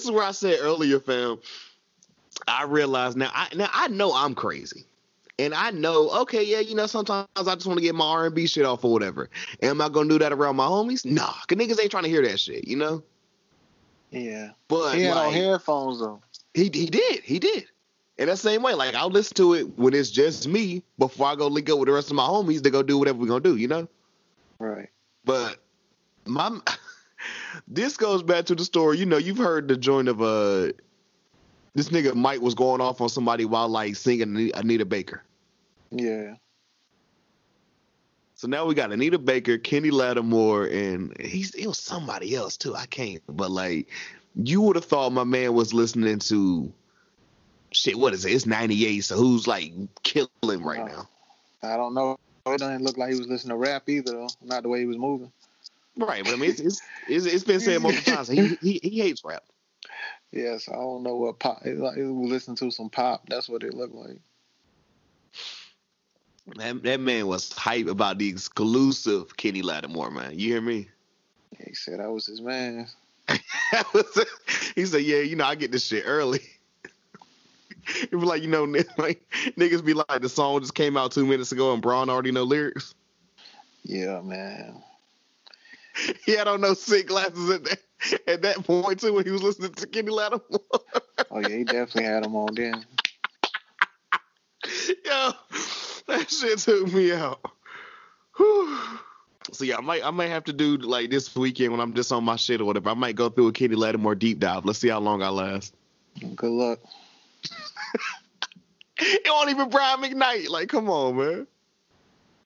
is where I said earlier, fam. I realize now. I now I know I'm crazy, and I know. Okay, yeah, you know, sometimes I just want to get my R and B shit off or whatever. Am I gonna do that around my homies? Nah, cause niggas ain't trying to hear that shit, you know. Yeah. But He had on like, headphones though. he he did, he did. And that same way, like I'll listen to it when it's just me before I go link up with the rest of my homies to go do whatever we're gonna do, you know. Right. But my this goes back to the story. You know, you've heard the joint of uh this nigga Mike was going off on somebody while like singing Anita Baker. Yeah. So now we got Anita Baker, Kenny Lattimore, and he's it was somebody else too. I can't, but like you would have thought my man was listening to shit. What is it? It's '98. So who's like killing right now? I don't know. It doesn't look like he was listening to rap either though. Not the way he was moving. Right, but I mean, it's it's, it's, it's been said multiple times. He, he he hates rap. Yes, I don't know what pop. It, like, he was listening to some pop. That's what it looked like. That, that man was hype about the exclusive Kenny Lattimore, man. You hear me? He said I was his man. [LAUGHS] He said, "Yeah, you know, I get this shit early." [LAUGHS] it was like you know, like niggas be like, the song just came out two minutes ago and Braun already know lyrics. Yeah, man. [LAUGHS] He had on those sick glasses at that at that point too when he was listening to Kenny Lattimore. [LAUGHS] Oh yeah, he definitely had them on then. Yo, that shit took me out. Whew. So yeah, I might I might have to do like this weekend when I'm just on my shit or whatever. I might go through a Kenny Lattimore deep dive. Let's see how long I last. Good luck. [LAUGHS] It won't even Brian McKnight. Like, come on, man.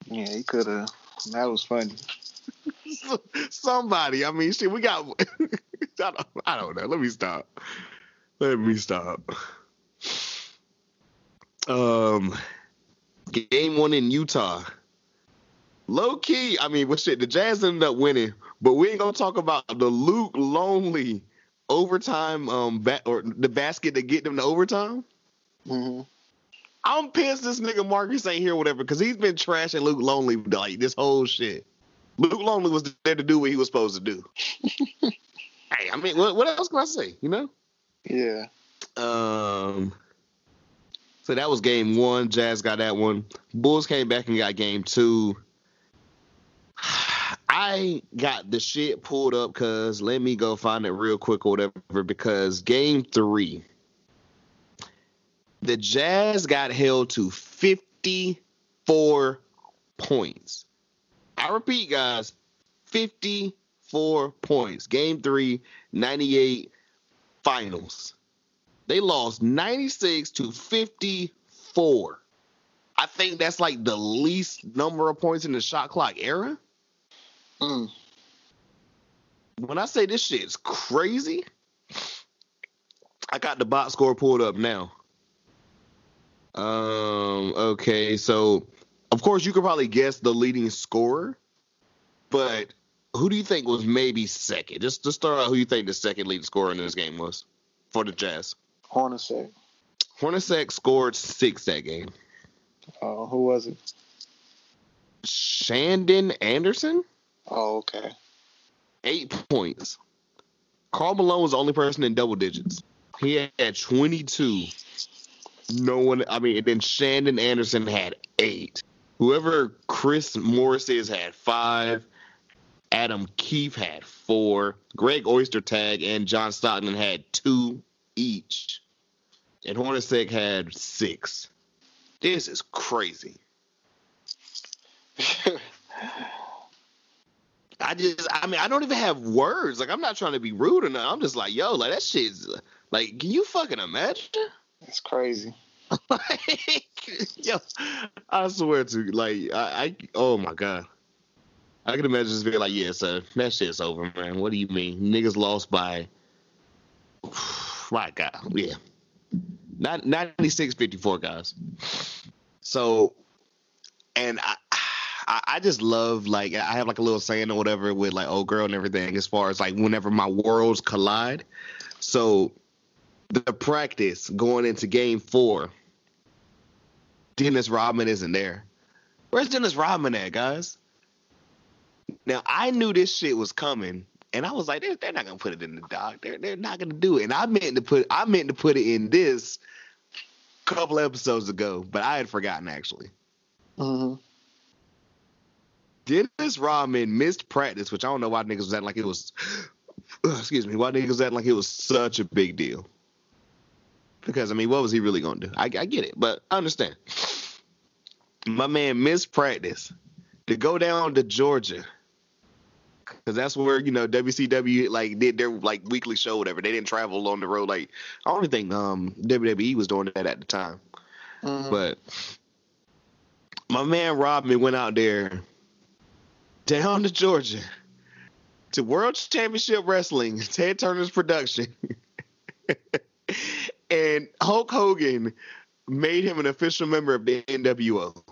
Yeah, he could have. That was funny. [LAUGHS] Somebody. I mean, shit. We got. [LAUGHS] I, don't, I don't know. Let me stop. Let me stop. Um, game one in Utah. Low key. I mean, well, shit. The Jazz ended up winning, but we ain't gonna talk about the Luke Longley overtime. Um, ba- or the basket that get them to overtime. hmm I'm pissed this nigga Marcus ain't here, whatever, because he's been trashing Luke Longley like this whole shit. Luke Longley was there to do what he was supposed to do. [LAUGHS] hey, I mean, what, what else can I say? You know. Yeah. Um. So that was game one. Jazz got that one. Bulls came back and got game two. [SIGHS] I got the shit pulled up because let me go find it real quick or whatever. Because game three, the Jazz got held to 54 points. I repeat, guys, 54 points. Game three, 98 finals. They lost 96 to 54. I think that's like the least number of points in the shot clock era. Mm. When I say this shit's crazy, I got the box score pulled up now. Um, okay, so of course you could probably guess the leading scorer, but who do you think was maybe second? Just to start out, who you think the second leading scorer in this game was for the Jazz? Hornacek. Hornacek scored six that game. Oh, who was it? Shandon Anderson, Oh, okay. eight points. Karl Malone was the only person in double digits. He had 22. No one, I mean, and then Shandon Anderson had eight. Whoever Chris Morris is had five. Adam Keefe had four. Greg Ostertag and John Stockton had two each. And Hornacek had six. This is crazy. [LAUGHS] I just, I mean, I don't even have words. Like, I'm not trying to be rude or nothing. I'm just like, yo, like that shit's like, can you fucking imagine? That's crazy. [LAUGHS] like, yo, I swear to, like, I, I, oh my god, I can imagine just being like, yeah, sir, that shit's over, man. What do you mean, niggas lost by? [SIGHS] My God, yeah, not 96 54 guys. So, and I, I, I just love like I have like a little saying or whatever with like old girl and everything as far as like whenever my worlds collide. So the practice going into game four, Dennis Rodman isn't there. Where's Dennis Rodman at, guys? Now I knew this shit was coming, and I was like, they're, they're not gonna put it in the doc. They're they're not gonna do it. And I meant to put I meant to put it in this couple episodes ago, but I had forgotten actually. hmm Dennis Rodman missed practice, which I don't know why niggas was acting like it was. [SIGHS] Excuse me, why niggas acting like it was such a big deal. Because I mean, what was he really gonna do? I, I get it, but I understand. My man missed practice to go down to Georgia, because that's where you know WCW like did their like weekly show, whatever. They didn't travel on the road like I don't think um WWE was doing that at the time. hmm But my man Rodman went out there down to Georgia to World Championship Wrestling, [LAUGHS] Ted Turner's production. [LAUGHS] and Hulk Hogan made him an official member of the NWO.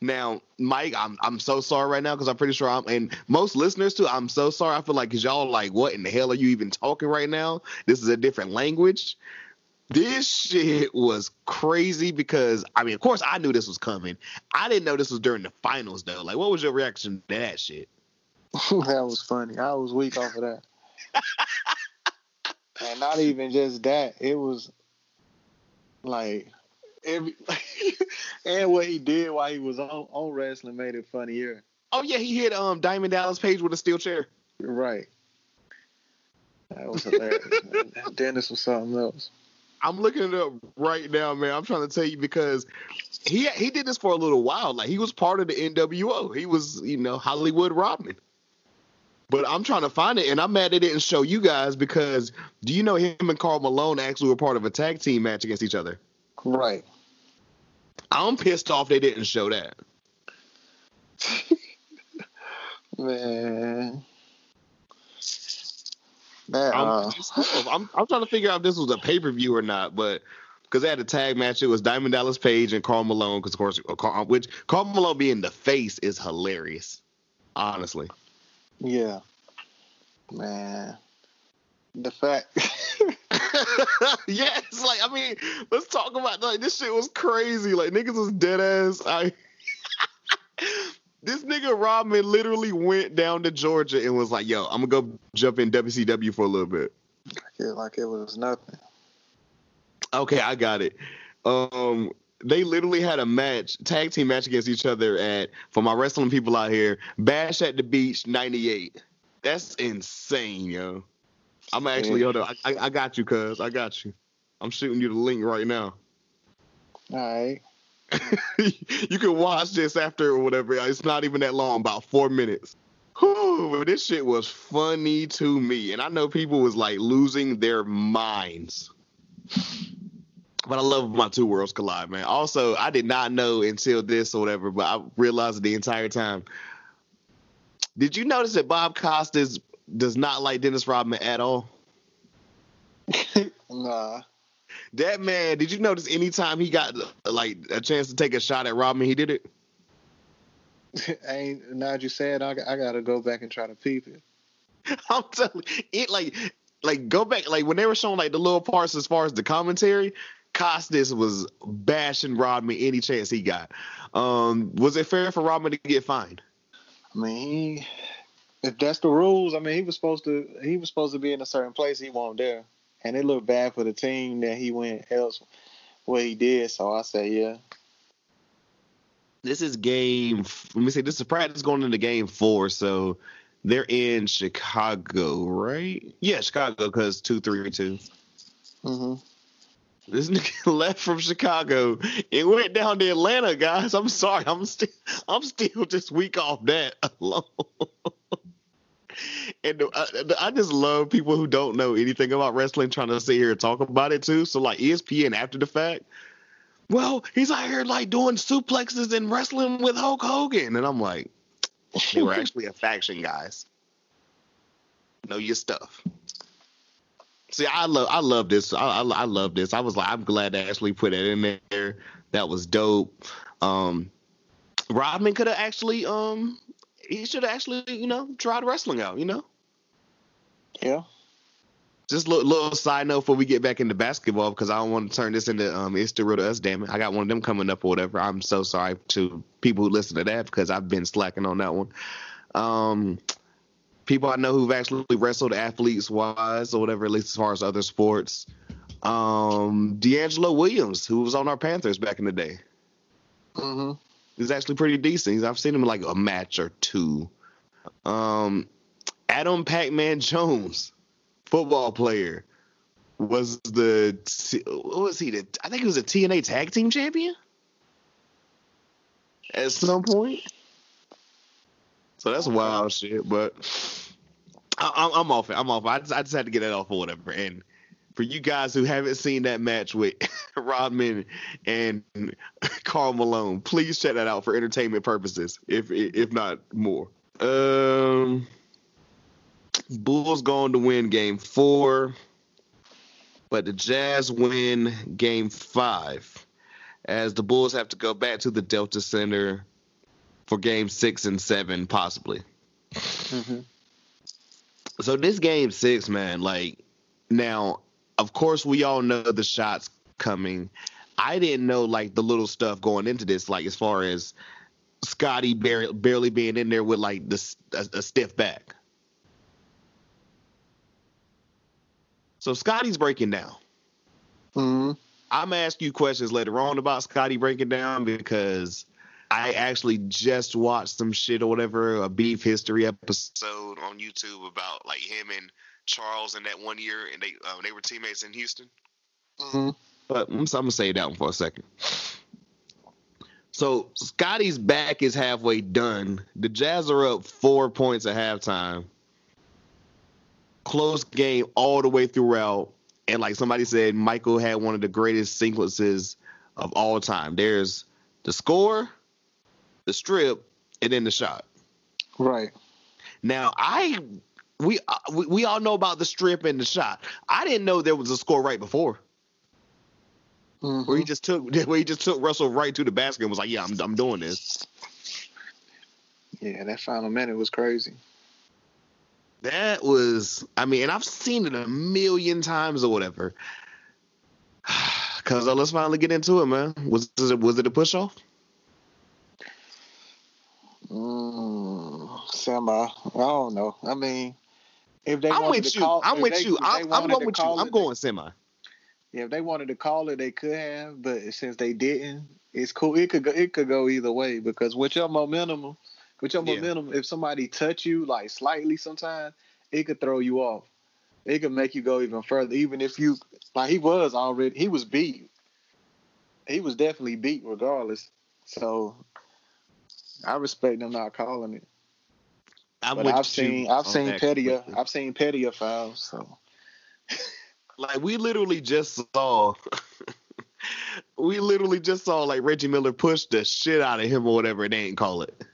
Now, Mike, I'm I'm so sorry right now because I'm pretty sure I'm and most listeners too. I'm so sorry. I feel like because y'all like, what in the hell are you even talking right now? This is a different language. This shit was crazy because I mean, of course, I knew this was coming. I didn't know this was during the finals though. Like, what was your reaction to that shit? [LAUGHS] that was funny. I was weak off of that. [LAUGHS] and not even just that. It was like every [LAUGHS] and what he did while he was on, on wrestling made it funnier. Oh yeah, he hit um Diamond Dallas Page with a steel chair. Right. That was [LAUGHS] hilarious. Dennis was something else. I'm looking it up right now, man. I'm trying to tell you because he he did this for a little while. Like he was part of the NWO. He was, you know, Hollywood Rodman. But I'm trying to find it, and I'm mad they didn't show you guys because do you know him and Karl Malone actually were part of a tag team match against each other? Right. I'm pissed off they didn't show that. [LAUGHS] Man. Man, I'm, uh. I'm, I'm trying to figure out if this was a pay per view or not, but because they had a tag match, it was Diamond Dallas Page and Karl Malone. Because of course, uh, Karl, which Karl Malone being the face is hilarious, honestly. Yeah. Man. The fact [LAUGHS] yeah, it's like I mean, let's talk about like this shit was crazy. Like niggas was dead ass. I [LAUGHS] this nigga Rodman literally went down to Georgia and was like, "Yo, I'm gonna go jump in WCW for a little bit." like it, like it was nothing. Okay, I got it. Um, they literally had a match, tag team match against each other at for my wrestling people out here, Bash at the Beach '98. That's insane, yo. I'm actually, yo, I, I, I got you, cuz. I got you. I'm shooting you the link right now. All right. [LAUGHS] you can watch this after or whatever. It's not even that long, about four minutes. Whew, but this shit was funny to me. And I know people was like losing their minds. But I love my two worlds collide, man. Also, I did not know until this or whatever, but I realized the entire time. Did you notice that Bob Costas does not like Dennis Rodman at all? [LAUGHS] Nah. That man, did you notice anytime he got like a chance to take a shot at Rodman, he did it? [LAUGHS] ain't now you said I, I gotta go back and try to peep it. [LAUGHS] I'm telling you, it like like go back like when they were showing like the little parts as far as the commentary, Costas was bashing Rodman any chance he got. Um, was it fair for Rodman to get fined? I mean, he, if that's the rules, I mean, he was supposed to he was supposed to be in a certain place. He wasn't there, and it looked bad for the team that he went else where he did. So I say, yeah, This is game. Let me see. This is practice going into game four, so they're in Chicago, right? Yeah, Chicago, because two three two. hmm This nigga [LAUGHS] left from Chicago and went down to Atlanta, guys. I'm sorry. I'm still I'm still just weak off that [LAUGHS] alone. and I, I just love people who don't know anything about wrestling trying to sit here and talk about it too. So like ESPN after the fact, well, he's out here like doing suplexes and wrestling with Hulk Hogan, and I'm like, [LAUGHS] they were actually a faction, guys. Know your stuff. See, I love, I love this. I, I, I love this. I was like, I'm glad they actually put it in there. That was dope. Um, Rodman could have actually, um, he should have actually, you know, tried wrestling out. You know, yeah. just a little, little side note before we get back into basketball because I don't want to turn this into um, it's the real to us. Damn it, I got one of them coming up or whatever. I'm so sorry to people who listen to that because I've been slacking on that one. Um, people I know who've actually wrestled athletes wise or whatever, at least as far as other sports. Um, DeAngelo Williams, who was on our Panthers back in the day, hmm he's actually pretty decent. I've seen him in like a match or two. Um, Adam Pac-Man Jones, football player, was the what was he? The I think he was a TNA Tag Team Champion at some point. So that's wild shit. But I, I'm, I'm off it. I'm off. I just, I just had to get that off or whatever. And for you guys who haven't seen that match with [LAUGHS] Rodman and [LAUGHS] Karl Malone, please check that out for entertainment purposes, if if not more. Um, Bulls going to win Game Four, but the Jazz win Game Five, as the Bulls have to go back to the Delta Center for Game Six and Seven, possibly. hmm So this game six, man, like now, of course, we all know the shots coming. I didn't know like the little stuff going into this, like as far as Scottie barely, barely being in there with like this a, a stiff back. So Scottie's breaking down. hmm I'm gonna ask you questions later on about Scottie breaking down because I actually just watched some shit or whatever, a beef history episode on YouTube about like him and Charles in that one year, and they uh, they were teammates in Houston. hmm But I'm, I'm gonna say that one for a second. So Scottie's back is halfway done. The Jazz are up four points at halftime. Close game all the way throughout. And like somebody said, Michael had one of the greatest sequences of all time. There's the score, the strip, and then the shot. Right. Now I we uh, we, we all know about the strip and the shot. I didn't know there was a score right before Mhm. where he just took [LAUGHS] where he just took Russell right to the basket and was like, "Yeah, I'm I'm doing this." Yeah, that final minute was crazy. That was, I mean, and I've seen it a million times or whatever. [SIGHS] Cause uh, let's finally get into it, man. Was was it was it a push off? Mm, semi. I don't know. I mean, if they I'm with to you. call, I'm with they- you. I'm, I'm going with you. I'm it- going semi. Yeah, if they wanted to call it, they could have, but since they didn't, it's cool. It could go. It could go either way because with your momentum, with your Yeah. momentum, if somebody touch you like slightly, sometimes it could throw you off. It could make you go even further, even if you like he was already. He was beat. He was definitely beat regardless. So I respect them not calling it. I'm But with I've seen I've seen that pettier completely. I've seen pettier fouls. So Like we literally just saw, [LAUGHS] we literally just saw like Reggie Miller push the shit out of him or whatever, and they ain't call it.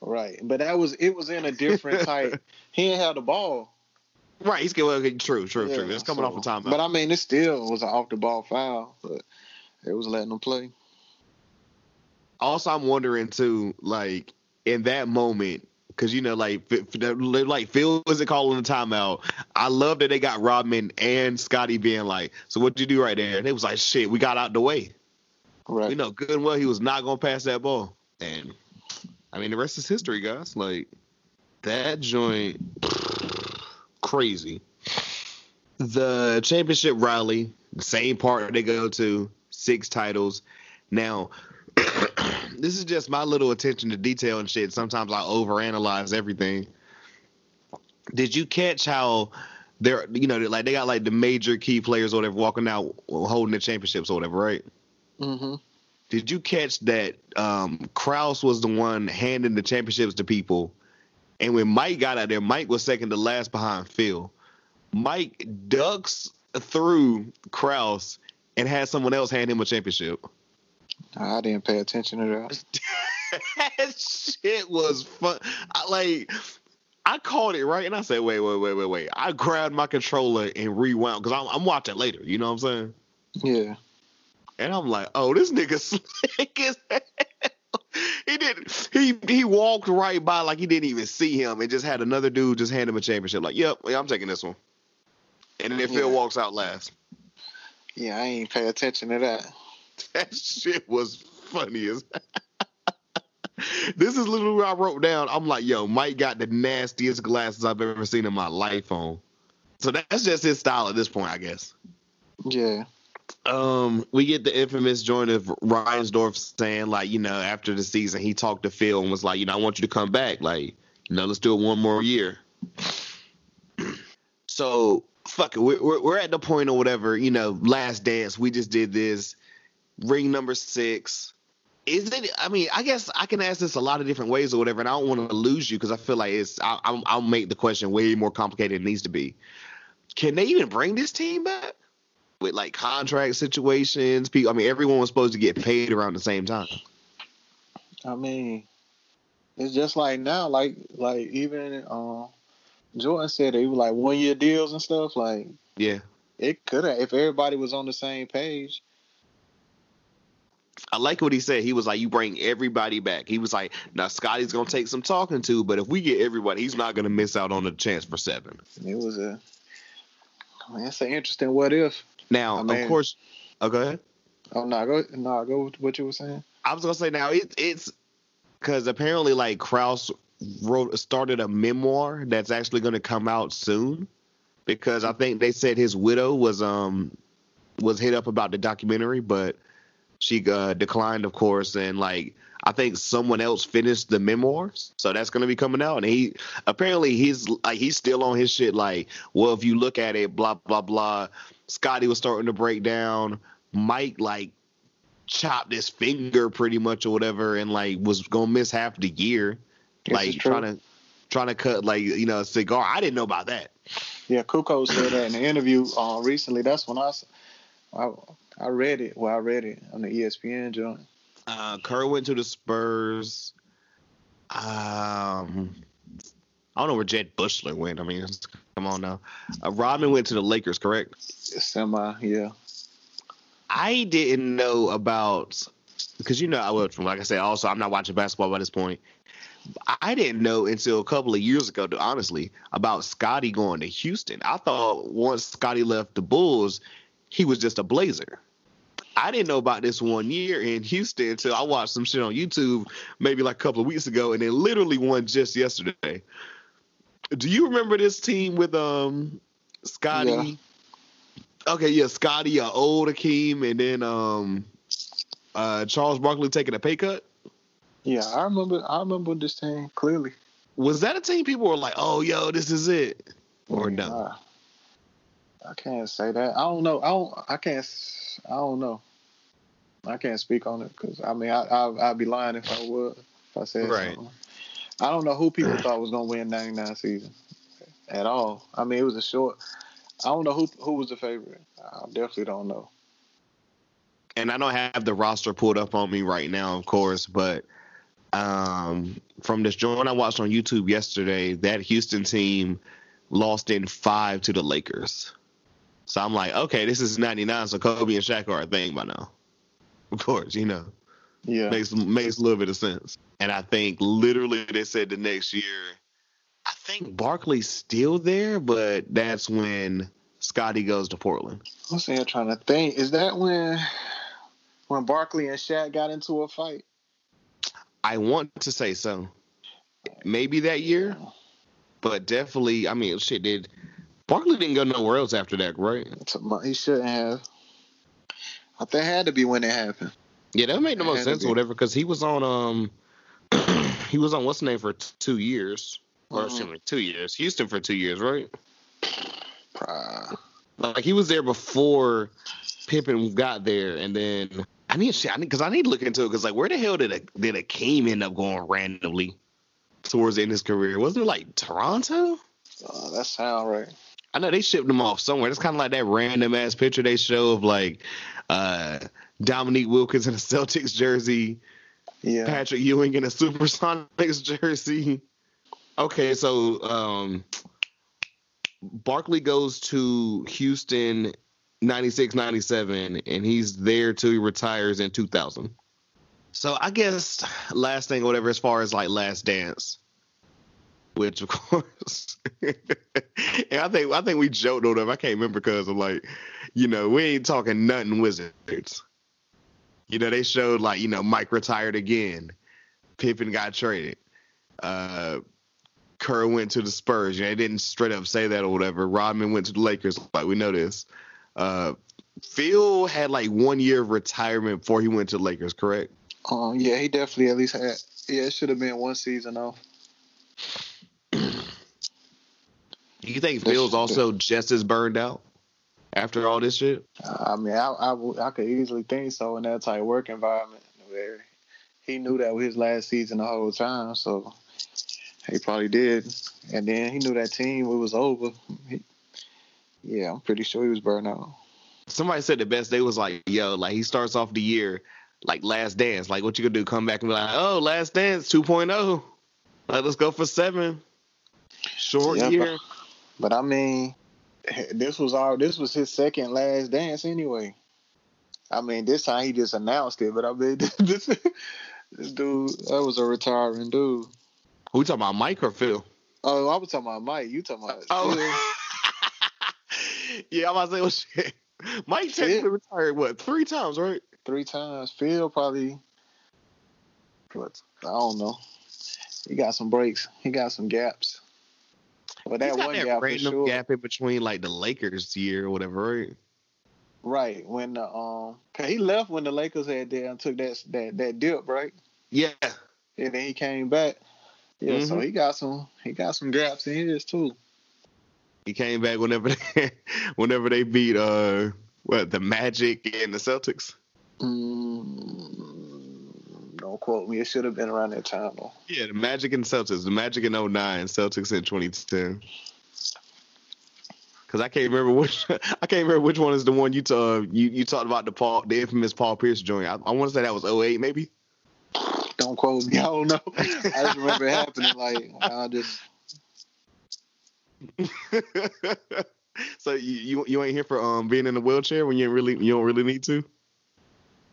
right, but that was it was in a different type. [LAUGHS] He ain't had the ball. Right, he's getting well, okay, true, true, true. It's coming so- off a timeout. But I mean, it still was an off the ball foul, but it was letting them play. Also, I'm wondering too, like in that moment, because you know, like, like Phil wasn't calling the timeout. I love that they got Rodman and Scottie being like, "So what'd you do right there?" And it was like, "Shit, we got out the way." Right. We know good and well he was not gonna pass that ball, and I mean the rest is history, guys. Like that joint, crazy. The championship rally, the same part they go to, six titles. Now, this is just my little attention to detail and shit. Sometimes I overanalyze everything. Did you catch how they're, you know, like they got like the major key players or whatever walking out holding the championships or whatever, right? Mm-hmm. Did you catch that um Krause was the one handing the championships to people? And when Mike got out there, Mike was second to last behind Phil. Mike ducks through Krause and had someone else hand him a championship. I didn't pay attention to that. [LAUGHS] that shit was fun. I, like, I called it right, and I said, "Wait, wait, wait, wait, wait." I grabbed my controller and rewound because I'm, I'm watching later. You know what I'm saying? Yeah. And I'm like, oh, this nigga [LAUGHS] slick as hell. He did. He he walked right by like he didn't even see him, and just had another dude just hand him a championship. Like, yep, yeah, I'm taking this one. And then Phil walks out last. Yeah, I ain't pay attention to that. [LAUGHS] That shit was funny as. [LAUGHS] this is literally what I wrote down. I'm like, yo, Mike got the nastiest glasses I've ever seen in my life on. So that's just his style at this point, I guess. Yeah. Um, we get the infamous joint of Reinsdorf saying, like, you know, after the season, he talked to Phil and was like, you know, I want you to come back. Like, you know, let's do it one more year. [CLEARS THROAT] so, fuck it. We're, we're, we're at the point or whatever, you know, last dance. We just did this. Ring number six. Is it? I mean, I guess I can ask this a lot of different ways or whatever, and I don't want to lose you because I feel like it's. I, I'll, I'll make the question way more complicated than it needs to be. Can they even bring this team back? with like contract situations. People, I mean, everyone was supposed to get paid around the same time. I mean, it's just like now, like like even uh, Jordan said it was like one year deals and stuff. Like Yeah, it could have if everybody was on the same page. I like what he said. He was like, "You bring everybody back." He was like, "Now Scottie's gonna take some talking to, but if we get everybody, he's not gonna miss out on the chance for seven. It was a. I mean, it's an interesting what if. Now, I of mean- course, oh, go ahead. Oh no, go no, go with what you were saying. I was gonna say now it, it's because apparently like Krause wrote started a memoir that's actually gonna come out soon because I think they said his widow was um was hit up about the documentary, but she uh, declined, of course, and like I think someone else finished the memoirs, so that's gonna be coming out. And he apparently he's like he's still on his shit. Like, well, if you look at it, blah blah blah. Scottie was starting to break down. Mike like chopped his finger pretty much or whatever, and like was gonna miss half the year. This like trying to trying to cut like you know a cigar. I didn't know about that. Yeah, Kuko said that in an interview uh, recently. That's when I, I I read it. Well, I read it on the ESPN joint. Uh, Kerr went to the Spurs. Um, I don't know where Jud Buechler went. I mean, come on now. Uh, Rodman went to the Lakers, correct? Semi, yeah. I didn't know about because you know I was like I said. Also, I'm not watching basketball by this point. I didn't know until a couple of years ago, honestly, about Scottie going to Houston. I thought once Scottie left the Bulls, he was just a Blazer. I didn't know about this one year in Houston until I watched some shit on YouTube maybe like a couple of weeks ago, and it literally won just yesterday. Do you remember this team with um Scottie, Okay, yeah, Scottie, uh, old Akeem, and then um, uh, Charles Barkley taking a pay cut. Yeah, I remember. I remember this team clearly. Was that a team people were like, "Oh, yo, this is it," or no? I can't say that. I don't know. I don't. I can't. I don't know. I can't speak on it because I mean I, I I'd be lying if I would if I said Right. something. I don't know who people thought was gonna win '99 season at all. I mean it was a short. I don't know who who was the favorite. I definitely don't know. and I don't have the roster pulled up on me right now, of course, but um, from this joint I watched on YouTube yesterday, that Houston team lost in five to the Lakers. So I'm like, okay, this is '99, so Kobe and Shaq are a thing by now. [LAUGHS] Of course, you know, Yeah. makes makes a little bit of sense. And I think literally they said the next year, I think Barkley's still there, but that's when Scottie goes to Portland. I'm saying trying to think. Is that when when Barkley and Shaq got into a fight? I want to say so. Maybe that year, but definitely. I mean, shit. Did Barkley didn't go nowhere else after that, right? He shouldn't have. I think it had to be when it happened. Yeah, that made the most sense or whatever because he was on um [CLEARS THROAT] he was on what's the name for t- two years or Mhm. excuse me, two years. Houston for two years, right? Uh, Like he was there before Pippen got there, and then I need shit. I need because I need to look into it because like where the hell did a, did Akeem end up going randomly towards the end of his career? Wasn't it like Toronto? uh, that sound right. I know they shipped him off somewhere. It's kind of like that random ass picture they show of like uh Dominique Wilkins in a Celtics jersey, Yeah. Patrick Ewing in a Supersonics jersey. Okay, so um Barkley goes to Houston 96 97 and he's there till he retires in 2000. So I guess last thing or whatever as far as like last dance which of course [LAUGHS] and I think I think we joked on them. I can't remember because of like, you know, we ain't talking nothing wizards. You know, they showed like, you know, Mike retired again. Pippen got traded. Uh Kerr went to the Spurs. You know, they didn't straight up say that or whatever. Rodman went to the Lakers. Like we know this. Uh Phil had like one year of retirement before he went to the Lakers, correct? Um, yeah, he definitely at least had. Yeah, it should have been one season off. Do you think Phil's also just as burned out after all this shit? I mean, I, I, I could easily think so in that type of work environment where he knew that was his last season the whole time, so he probably did. And then he knew that team it was over. He, yeah, I'm pretty sure he was burned out. somebody said the best day was like, yo, like he starts off the year like last dance. Like what you gonna do? Come back and be like, oh, last dance 2.0. Like let's go for seven. Short Yeah, year. But I mean, this was all this was his second last dance anyway. I mean, this time he just announced it, but I mean, [LAUGHS] this this dude that was a retiring dude. Who talking about Mike or Phil? Oh, I was talking about Mike. You talking about? Oh. Phil. Oh. [LAUGHS] yeah, I'm about to say, well, shit. Mike technically retired what three times, right? three times. Phil probably, what? I don't know. He got some breaks. He got some gaps. But that one that gap for random sure. gap in between like the Lakers year or whatever, right? Right when the um, 'cause he left when the Lakers had there and took that that that dip, right? Yeah. And then he came back. Yeah, so Mhm. he got some he got some gaps in his too. He came back whenever they, [LAUGHS] whenever they beat uh what the Magic and the Celtics. Mm, don't quote me. It should have been around that time though. Yeah, the Magic and Celtics. The Magic in 09, Celtics in 2010. Cause I can't remember which [LAUGHS] I can't remember which one is the one you uh, you you talked about the Paul the infamous Paul Pierce joint. I, I want to say that was 08 maybe. Don't quote me. I don't know. I just remember it happening. Like I just [LAUGHS] so you, you you ain't here for um being in a wheelchair when you ain't really you don't really need to.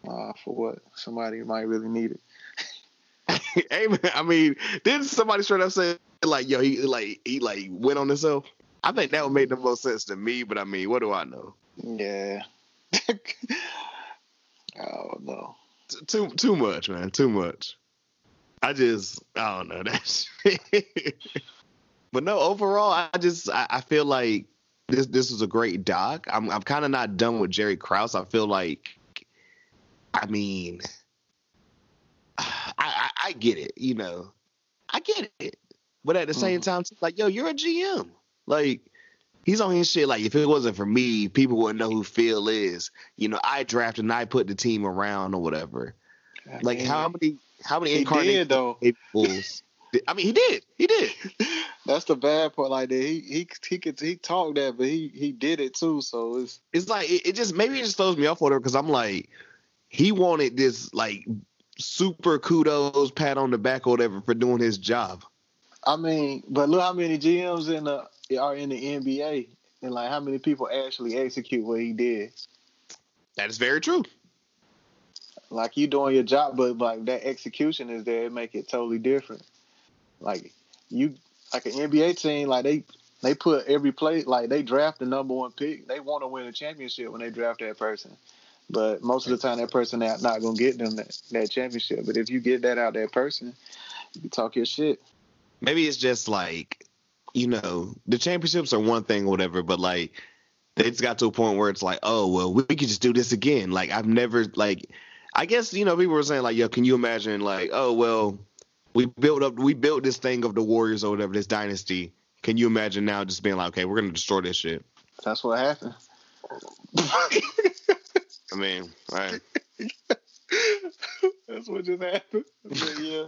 Uh, for what somebody might really need it. [LAUGHS] hey man, I mean, didn't somebody straight up say like yo he like he like went on himself? I think that would make the most sense to me, but I mean, what do I know? Yeah. [LAUGHS] oh no. T- Too too much, man. Too much. I just I don't know that. [LAUGHS] but no, overall, I just I, I feel like this this was a great doc. I'm I'm kind of not done with Jerry Krause. I feel like, I mean, [SIGHS] I, I I get it. You know, I get it. But at the same Mhm. time, like, yo, you're a GM. Like, he's on his shit. Like, if it wasn't for me, people wouldn't know who Phil is. You know, I drafted and I put the team around or whatever. I Like, mean, how many how many he incarnations did though. I mean, he did. He did. [LAUGHS] That's the bad part. Like that, he he he could he talked that, but he he did it too. So it's It's like it, it just maybe it just throws me off whatever because I'm like, he wanted this like super kudos pat on the back or whatever for doing his job. I mean, but look how many GMs in the are in the NBA, and like how many people actually execute what he did. That is very true. Like you doing your job, but like that execution is there, it make it totally different. Like you, like an NBA team, like they they put every play, like they draft the number one pick. They want to win a championship when they draft that person. But most of the time, that person not, not gonna get them that, that championship. But if you get that out that person, you can talk your shit. Maybe it's just like, you know, the championships are one thing or whatever, but like they just got to a point where it's like, oh well, we could just do this again. Like I've never like, I guess you know people were saying like, yo, can you imagine like, oh well, we built up, we built this thing of the Warriors or whatever, this dynasty. Can you imagine now just being like, okay, we're gonna destroy this shit? That's what happened. [LAUGHS] I mean, right. [LAUGHS] That's what just happened. But yeah.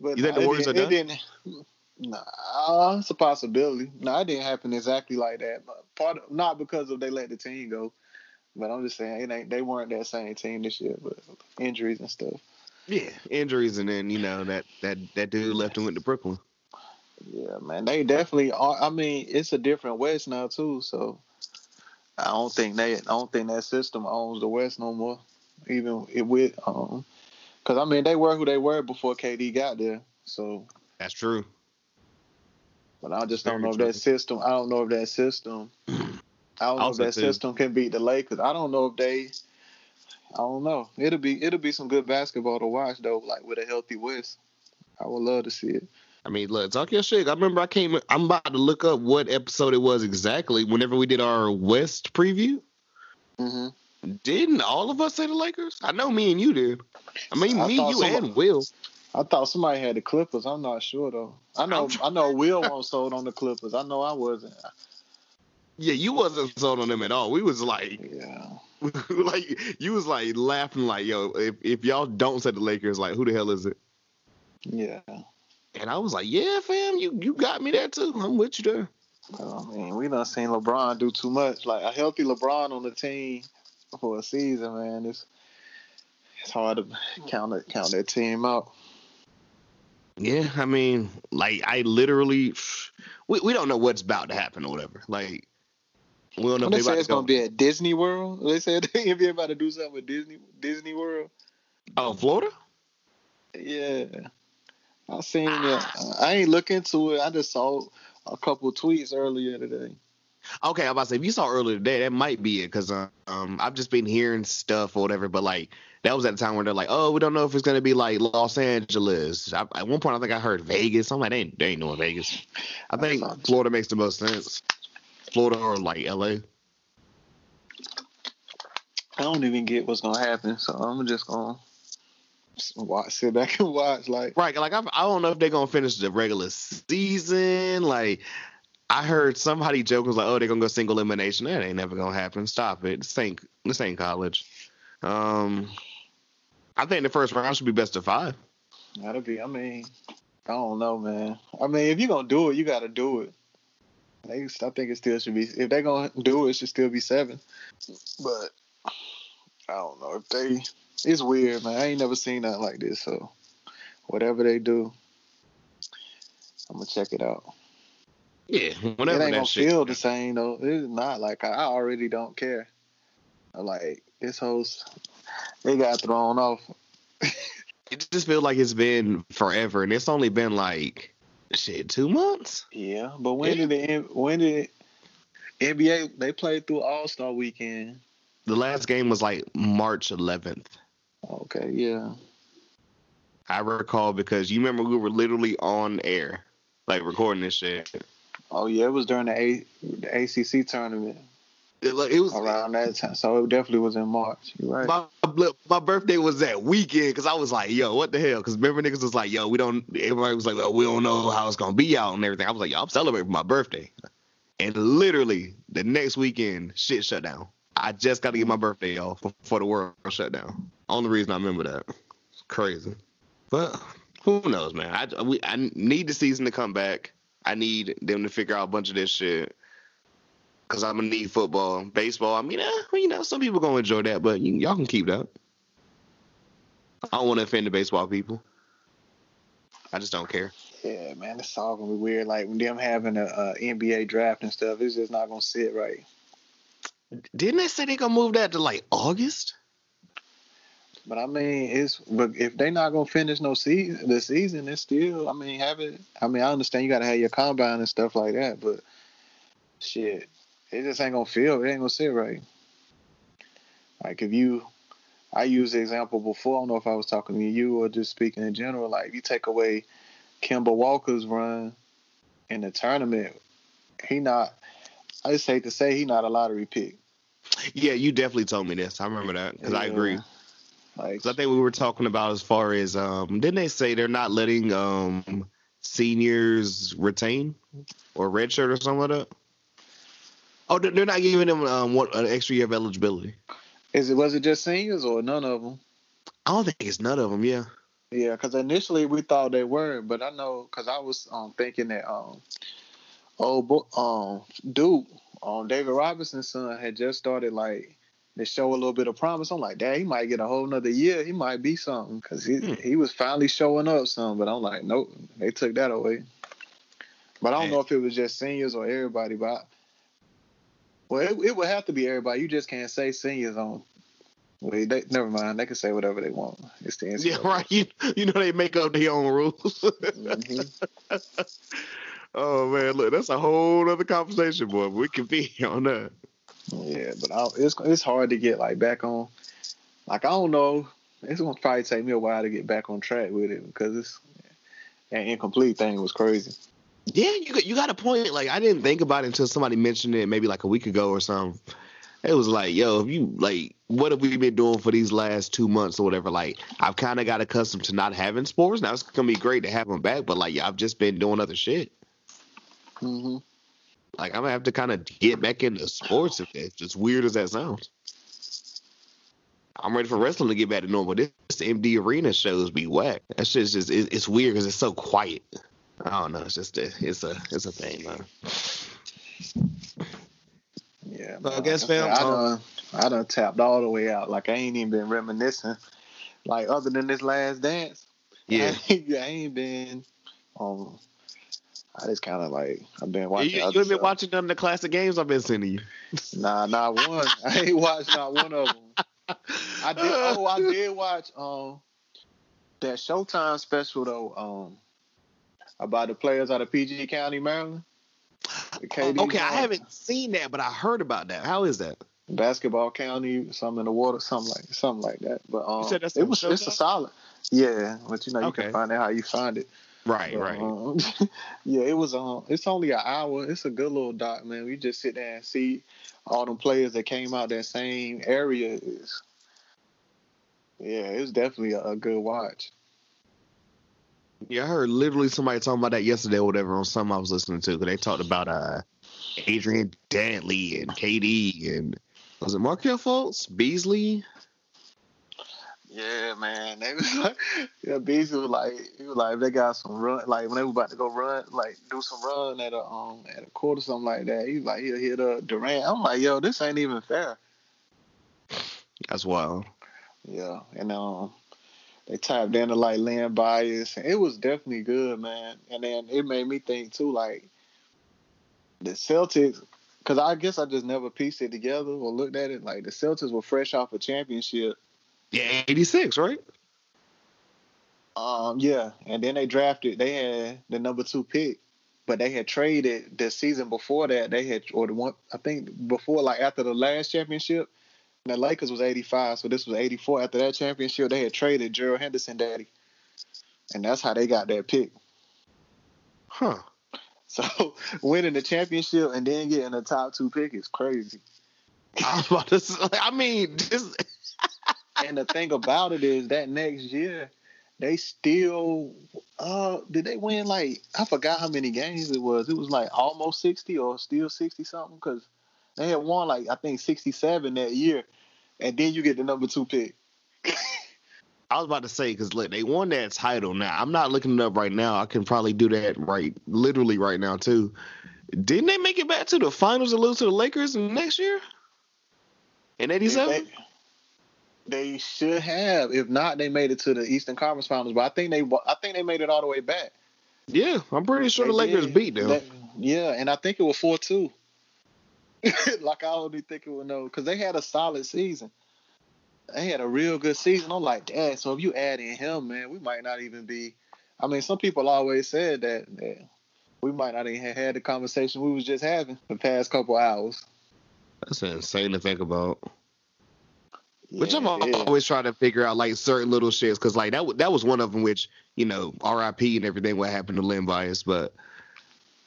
But You think the it Warriors didn't- are it didn't- Nah, it's a possibility. No, it didn't happen exactly like that. But part of, not because of they let the team go, but I'm just saying it ain't. They weren't that same team this year, but injuries and stuff. Yeah, injuries, and then you know that that that dude left and went to Brooklyn. Yeah, man, they definitely are. I mean, it's a different West now too, so I don't think they. I don't think that system owns the West no more. Even it with um, because I mean they were who they were before KD got there. So, That's true. but I just don't Very know if that system. I don't know if that system. [CLEARS THROAT] I don't know if that too- system can beat the Lakers. I don't know if they. I don't know. It'll be it'll be some good basketball to watch though. Like with a healthy West, I would love to see it. I mean, look, talk your shit. I remember I came. I'm about to look up what episode it was exactly. Whenever we did our West preview, hmm didn't all of us say the Lakers? I know me and you did. I mean, I me, you, somebody- and Will. I thought somebody had the Clippers. I'm not sure though. I know I know Will wasn't sold on the Clippers. I know I wasn't. Yeah, you wasn't sold on them at all. We was like, Yeah. [LAUGHS] like you was like laughing, like, yo, if if y'all don't say the Lakers, like, who the hell is it? Yeah. And I was like, yeah, fam, you you got me there too. I'm with you there. Oh, I mean, we done seen LeBron do too much. Like a healthy LeBron on the team for a season, man, it's it's hard to count it, count that team out. Yeah, I mean, like I literally, we, we don't know what's about to happen or whatever. Like we don't know When if they they say it's go. gonna be at Disney World, they said the NBA about to do something with Disney Disney World. oh, Florida. Yeah, I seen it. I ain't look into it. I just saw a couple of tweets earlier today. Okay, I'm about to say if you saw earlier today, that might be it because um I've just been hearing stuff or whatever. But like that was at the time where they're like, oh, we don't know if it's gonna be like Los Angeles. I, at one point, I think I heard Vegas. I'm like, they ain't, they ain't doing Vegas. I think Florida makes the most sense. Florida or like LA. I don't even get what's gonna happen, so I'm just gonna watch, sit back [LAUGHS] and watch. Like, Right, like I, I don't know if they're gonna finish the regular season. Like I heard somebody joke was like, "Oh, they're gonna go single elimination." That ain't never gonna happen. Stop it. This ain't this ain't college. Um, I think the first round should be best of five. that'll be. I mean, I don't know, man. I mean, if you're gonna do it, you got to do it. I think it still should be. If they're gonna do it, it should still be seven. But I don't know if they. It's weird, man. I ain't never seen nothing like this. So whatever they do, I'm gonna check it out. Yeah, it whenever ain't that gonna shit. feel the same though. It's not like I, already don't care. Like this s- they got thrown off. [LAUGHS] It just feels like it's been forever, and it's only been like shit two months. Yeah, but when Yeah. did the when did NBA they played through All Star Weekend? The last game was like March 11th. Okay, yeah, I recall because you remember we were literally on air, like recording this shit. Oh yeah, it was during the, A, the ACC tournament It, like, it was around that time. So it definitely was in March. You're right. my my birthday was that weekend because I was like, yo, what the hell? Because remember niggas was like, yo, we don't. Everybody was like, we don't know how it's gonna be out and everything. I was like, yo, I'm celebrating my birthday, and literally the next weekend, shit shut down. I just got to get my birthday off before the world shut down. Only reason I remember that. It's crazy, but who knows, man? I we, I need the season to come back. I need them to figure out a bunch of this shit. Cause I'm gonna need football, baseball. I mean, eh, you know, some people gonna enjoy that, but you, y'all can keep that. I don't want to offend the baseball people. I just don't care. Yeah, man, it's all gonna be weird. Like when them having a, a NBA draft and stuff, it's just not gonna sit right. Didn't they say they gonna move that to like August? But I mean, it's but if they not gonna finish no season, the season, it's still. I mean, have it. I mean, I understand you gotta have your combine and stuff like that, but shit, it just ain't gonna feel. It ain't gonna sit right. Like if you, I used the example before. I don't know if I was talking to you or just speaking in general. Like if you take away Kemba Walker's run in the tournament, he not. I just hate to say he not a lottery pick. Yeah, you definitely told me this. I remember that because I agree. Like I think we were talking about as far as um, didn't they say they're not letting um seniors retain or redshirt or something like that? Oh, they're not giving them um what an extra year of eligibility. Is it was it just seniors or none of them? I don't think it's none of them. Yeah. Yeah, because initially we thought they were, but I know because I was um, thinking that um, oh, bo- um, dude, um, David Robinson's son had just started like to show a little bit of promise. I'm like, dad, he might get a whole nother year. He might be something because he Hmm. he was finally showing up some. But I'm like, nope, they took that away. But I don't Man. know if it was just seniors or everybody. But I, well, it, it would have to be everybody. You just can't say seniors on. Well, they, never mind. They can say whatever they want. It's the answer. Yeah, right. [LAUGHS] You, you know they make up their own rules. Mhm. [LAUGHS] oh man, look, that's a whole other conversation, boy. We can be [LAUGHS] on that. Yeah, but I, it's it's hard to get like back on. Like I don't know, it's gonna probably take me a while to get back on track with it because it's an incomplete thing was crazy. Yeah, you got, you got a point. Like I didn't think about it until somebody mentioned it maybe like a week ago or something. It was like, yo, if you like, what have we been doing for these last two months or whatever? Like, I've kind of got accustomed to not having sports. Now it's gonna be great to have them back, but like, yeah, I've just been doing other shit. hmm Like, I'm gonna have to kind of get back into sports. If it's as weird as that sounds. I'm ready for wrestling to get back to normal. This, this MD arena shows be whack. That shit's just it, it's weird because it's so quiet. I don't know. It's just a, it's a it's a thing, man. Yeah, Well, I guess, like I, fam, said, I um, done I done tapped all the way out. Like I ain't even been reminiscing. Like other than this last dance, Yeah. I [LAUGHS] ain't, I ain't been. Um, I just kind of like I've been watching. you ain't been watching none of the classic games I've been sending you. Nah, not one. [LAUGHS] I ain't watched not one of them. I did. Oh, I did watch um that Showtime special though. Um, about the players out of PG County, Maryland. Okay, I haven't seen that, but I heard about that. How is that? basketball county, something in the water, something like something like that. But um, said that's it was it's a solid. Yeah, but you know you Okay. can find out how you find it. Right, But, right. um, [LAUGHS] yeah, it was um, it's only an hour. It's a good little doc, man. We just sit there and see all them players that came out that same area. Is yeah, it was definitely a, a good watch. Yeah, I heard literally somebody talking about that yesterday or whatever on something I was listening to. they talked about uh Adrian Dantley and KD and was it Markelle Fultz, Beasley? Yeah, man. [LAUGHS] They was like, yeah, Beasley was like, he was like, they got some run, like when they were about to go run, like do some run at a um at a court or something like that. He was like, he'll hit a Durant. I'm like, yo, this ain't even fair. That's wild. Yeah, and um, they tapped into like Len Bias, and it was definitely good, man. And then it made me think too, like the Celtics, because I guess I just never pieced it together or looked at it. Like the Celtics were fresh off a championship. Yeah, 86, right? Um, yeah, and then they drafted. They had the number two pick, but they had traded the season before that. They had or the one I think before like after the last championship. The Lakers was eighty five, so this was eighty four. After that championship, they had traded Gerald Henderson, daddy, and that's how they got that pick. Huh. [LAUGHS] So winning the championship and then getting the top two pick is crazy. I was about to say, I mean, just [LAUGHS] and the thing about it is that next year they still uh did they win like I forgot how many games it was. It was like almost sixty or still sixty something because they had won like I think sixty seven that year, and then you get the number two pick. I was about to say because look, they won that title. Now I'm not looking it up right now. I can probably do that right, literally right now too. Didn't they make it back to the finals and lose to the Lakers next year? In '87. They, should have. If not, they made it to the Eastern Conference Finals. But I think they, I think they made it all the way back. Yeah, I'm pretty sure They the Lakers did. beat them. That- yeah, and I think it was four two. [LAUGHS] like I only think it would know because they had a solid season. They had a real good season. I'm like, Dad. So if you add in him, man, we might not even be. I mean, some people always said that, that we might not even have had the conversation we was just having the past couple hours. That's insane to think about. Which I'm al- it is. always trying to figure out like certain little shits because like that that was one of them which you know R.I.P. and everything what happened to Len Bias, but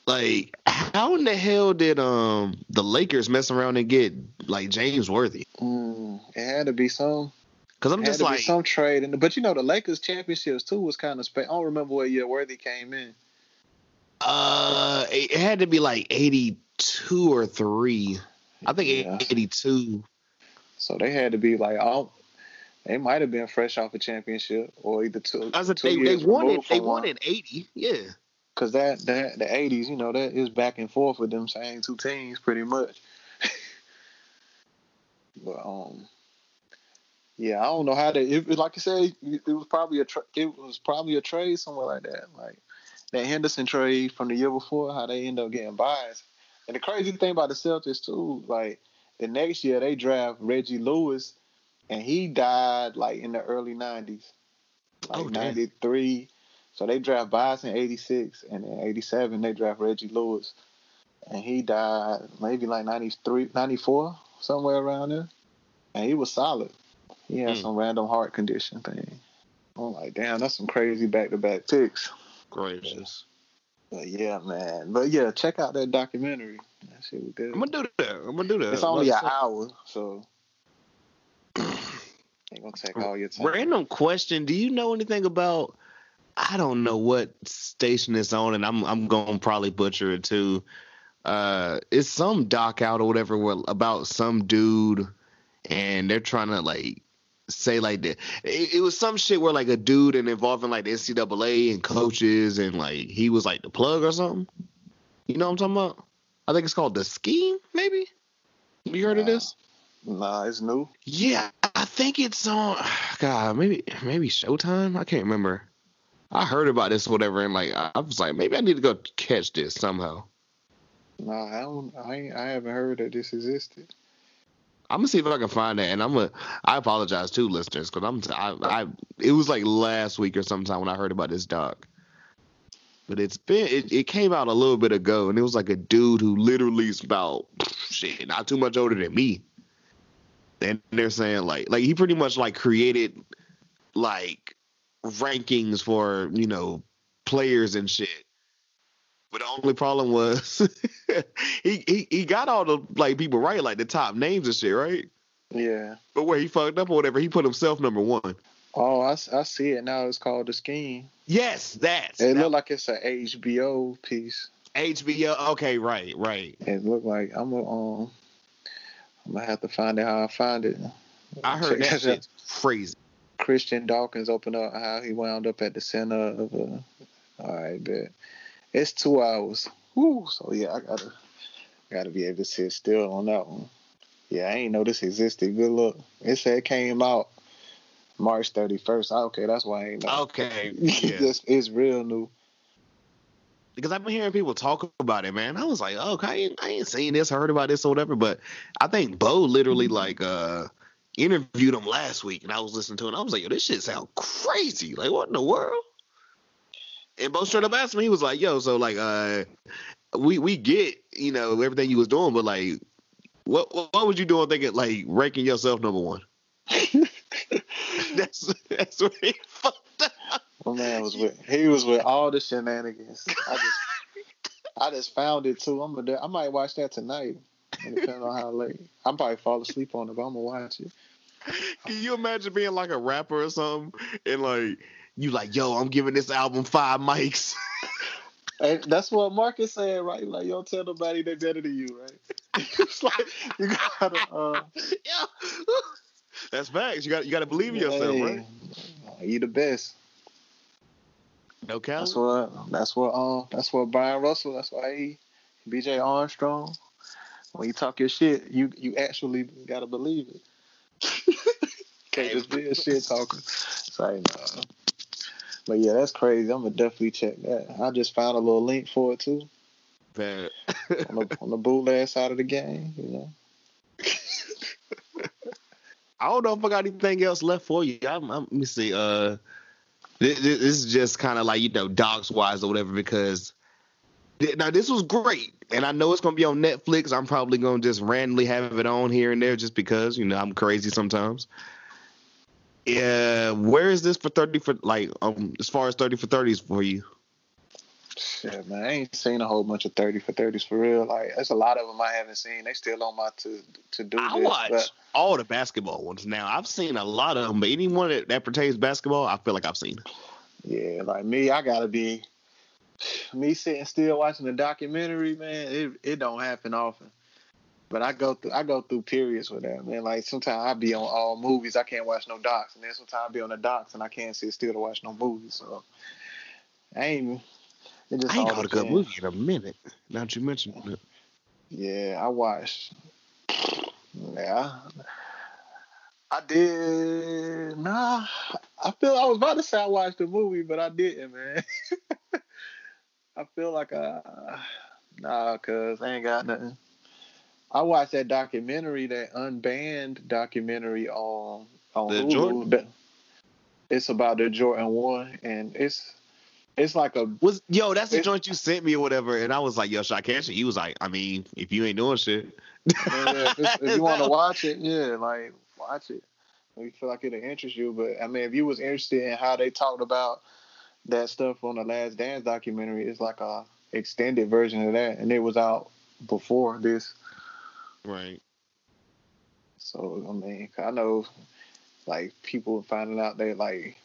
like how in the hell did um the Lakers mess around and get like James Worthy? Mm, it had to be some. Because I'm had just to like be some trade, and but you know the Lakers championships too was kind of. Spe- I don't remember what year Worthy came in. uh it it had to be like 82 or three. I think Yeah. 82. So they had to be like, oh, they might have been fresh off a championship or either two. I said two they, they years. They from won in 80. Yeah. Cause that that the eighties, you know, that is back and forth with them same two teams pretty much. [LAUGHS] but um, yeah, I don't know how they. It, it- like you said, it was probably a tra- it was probably a trade somewhere like that, like that Henderson trade from the year before. How they end up getting Bias. And the crazy thing about the Celtics too, like the next year they draft Reggie Lewis, and he died like in the early nineties, like Oh, ninety three. So they draft Bias in '86, and in '87 they draft Reggie Lewis, and he died maybe like 93, 94, somewhere around there. And he was solid. He had Hmm. some random heart condition thing. I'm like, damn, that's some crazy back to back picks. Gracious. But yeah, man. But yeah, check out that documentary. Shit good. I'm gonna do that. I'm gonna do that. It's only an hour, so [COUGHS] ain't gonna take all your time. Random question: Do you know anything about? I don't know what station it's on, and I'm I'm gonna probably butcher it too. Uh, it's some doc out or whatever where, about some dude, and they're trying to like say like that. It, it was some shit where like a dude and involving like the NCAA and coaches, and like he was like the plug or something. You know what I'm talking about? I think it's called the scheme. Maybe. You heard of this? Nah, it's new. Yeah, I think it's on. [SIGHS] God, maybe maybe Showtime. I can't remember. I heard about this, or whatever, and like I was like, maybe I need to go catch this somehow. Nah, I don't. I I haven't heard that this existed. I'm gonna see if I can find that, and I'm gonna. I apologize to listeners, because I'm. I, I. It was like last week or sometime when I heard about this doc. But it's been. It, it came out a little bit ago, and it was like a dude who literally is about shit, not too much older than me. And they're saying like, like he pretty much like created like rankings for you know players and shit. But the only problem was [LAUGHS] he, he he got all the like people right, like the top names and shit, right? Yeah. But where he fucked up or whatever, he put himself number one. Oh, I see it now. It's called the scheme. Yes, that's It looked like it's a HBO piece. HBO. Okay, right, right. It looked like I'm gonna um, I'm gonna have to find out how I find it. I heard Check that shit's crazy. Christian Dawkins opened up how he wound up at the center of a. All right, bet. It's two hours. Woo. So yeah, I gotta gotta be able to sit still on that one. Yeah, I ain't know this existed. Good luck. It said it came out March 31st. Okay, that's why I ain't know. Okay, [LAUGHS] yeah. It's real new. because I've been hearing people talk about it, man. I was like, oh, okay, I ain't, I ain't seen this, heard about this or whatever. But I think Bo literally like uh interviewed him last week, and I was listening to it. and I was like, yo, this shit sound crazy. Like, what in the world? And Bo straight up asked me, he was like, yo, so like, uh, we we get you know everything you was doing, but like, what what, what was you doing thinking like ranking yourself number one? [LAUGHS] [LAUGHS] that's that's where he fucked up. My man was with he was with all the shenanigans. I just I just found it too. I'm gonna, I might watch that tonight. Depending on how late. I'll probably fall asleep on it, but I'm gonna watch it. Can you imagine being like a rapper or something and like you like, yo, I'm giving this album five mics. [LAUGHS] And that's what Marcus said, right? Like, yo, tell nobody they're better than you, right? [LAUGHS] it's like you gotta. Uh, yeah. That's facts. You got you got to believe in yourself, hey, right? You the best. No cap. That's what. That's what. Um. That's what Bryon Russell. That's why he, B.J. Armstrong. When you talk your shit, you you actually gotta believe it. [LAUGHS] Can't just be a shit talker. It's like, nah. But yeah, that's crazy. I'm gonna definitely check that. I just found a little link for it too Bad. on the [LAUGHS] on the bootleg side of the game. You know. I don't know if I got anything else left for you. I'm, I'm, let me see. Uh, this, this is just kind of like you know, dogs wise or whatever. Because th- now this was great, and I know it's gonna be on Netflix. I'm probably gonna just randomly have it on here and there just because you know I'm crazy sometimes. Yeah, where is this for thirty for like um as far as thirty for thirties for you? Shit, man, I ain't seen a whole bunch of thirty for thirties for real. Like, there's a lot of them I haven't seen. They still on my to to do. I list, watch but- all the basketball ones now. I've seen a lot of them, but anyone that, that pertains to basketball, I feel like I've seen. Yeah, like me, I gotta be me sitting still watching the documentary, man. It it don't happen often. But I go through I go through periods with that, man. Like sometimes I be on all movies, I can't watch no docs, and then sometimes I be on the docs and I can't sit still to watch no movies. So I ain't. It just I ain't caught a good movie in a minute. Now that you mentioned it. Yeah, I watched. Yeah, I did. Nah, I feel I was about to say I watched the movie, but I didn't, man. [LAUGHS] I feel like I nah, cause I ain't got nothing. I watched that documentary, that unbanned documentary on on The Hulu. Jordan? It's about the Jordan one, and it's it's like a Was yo, that's the joint you sent me or whatever, and I was like, yo, should I catch it? He was like, I mean, if you ain't doing shit, Yeah, if, if you want [LAUGHS] to watch it, yeah, like watch it. You feel like it'll interest you, but I mean, if you was interested in how they talked about that stuff on the Last Dance documentary, it's like a extended version of that, and it was out before this. right? So I mean, I know like people finding out they like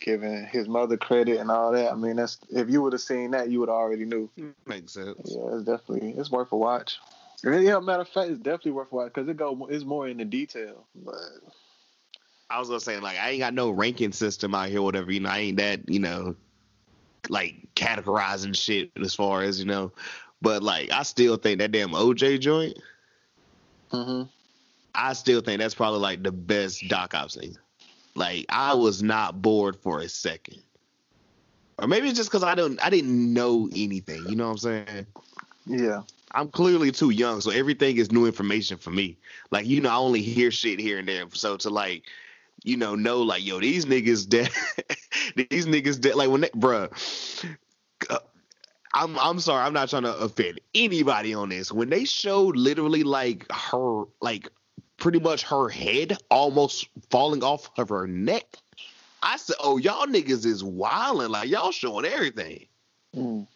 giving his mother credit and all that. I mean, that's if you would have seen that, you would already knew. Makes sense. Yeah, it's definitely it's worth a watch. Yeah, matter of fact, it's definitely worth a watch because it go it's more in the detail. But I was gonna say like I ain't got no ranking system out here, whatever. You know, I ain't that you know, like categorizing shit as far as you know. But like, I still think that damn OJ joint. hmm I still think that's probably like the best doc I've seen. Like I was not bored for a second, or maybe it's just because I don't I didn't know anything. You know what I'm saying? yeah, I'm clearly too young, so everything is new information for me. Like you know, I only hear shit here and there. So to like, you know, know like yo, these niggas dead. [LAUGHS] these niggas dead. Like when they, bruh. uh, I'm I'm sorry, I'm not trying to offend anybody on this. When they showed literally like her like pretty much her head almost falling off of her neck, I said, "Oh, y'all niggas is wilding. Like y'all showing everything." Mm.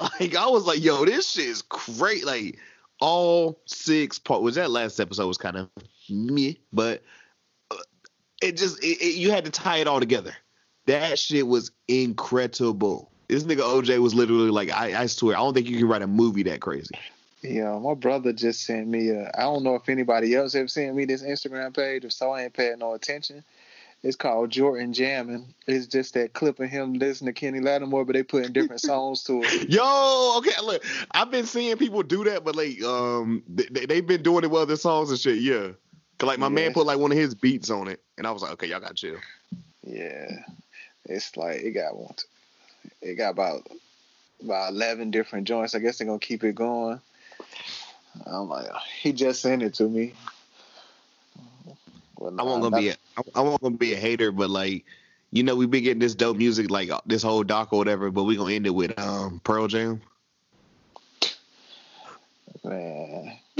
Like I was like, "Yo, this shit is great." Like all six part was that last episode was kind of me, but uh, it just it, it, you had to tie it all together. That shit was incredible. This nigga OJ was literally like, I, I swear, I don't think you can write a movie that crazy. Yeah. My brother just sent me a. I don't know if anybody else have sent me this Instagram page. If so, I ain't paying no attention. It's called Jordan Jamming. It's just that clip of him listening to Kenny Lattimore, but they putting different songs to it. [LAUGHS] Yo, okay, look, I've been seeing people do that, but like, um, they, they've been doing it with other songs and shit. Yeah, cause like my man put like one of his beats on it, and I was like, okay, y'all got chill. Yeah, it's like it got one. It got about about eleven different joints. I guess they're gonna keep it going. I'm like, he just sent it to me. Well, I wasn't gonna be a, I, wasn't gonna be a hater, but like, you know, we've been getting this dope music like uh, this whole doc or whatever, but we gonna end it with um Pearl Jam. man. [LAUGHS]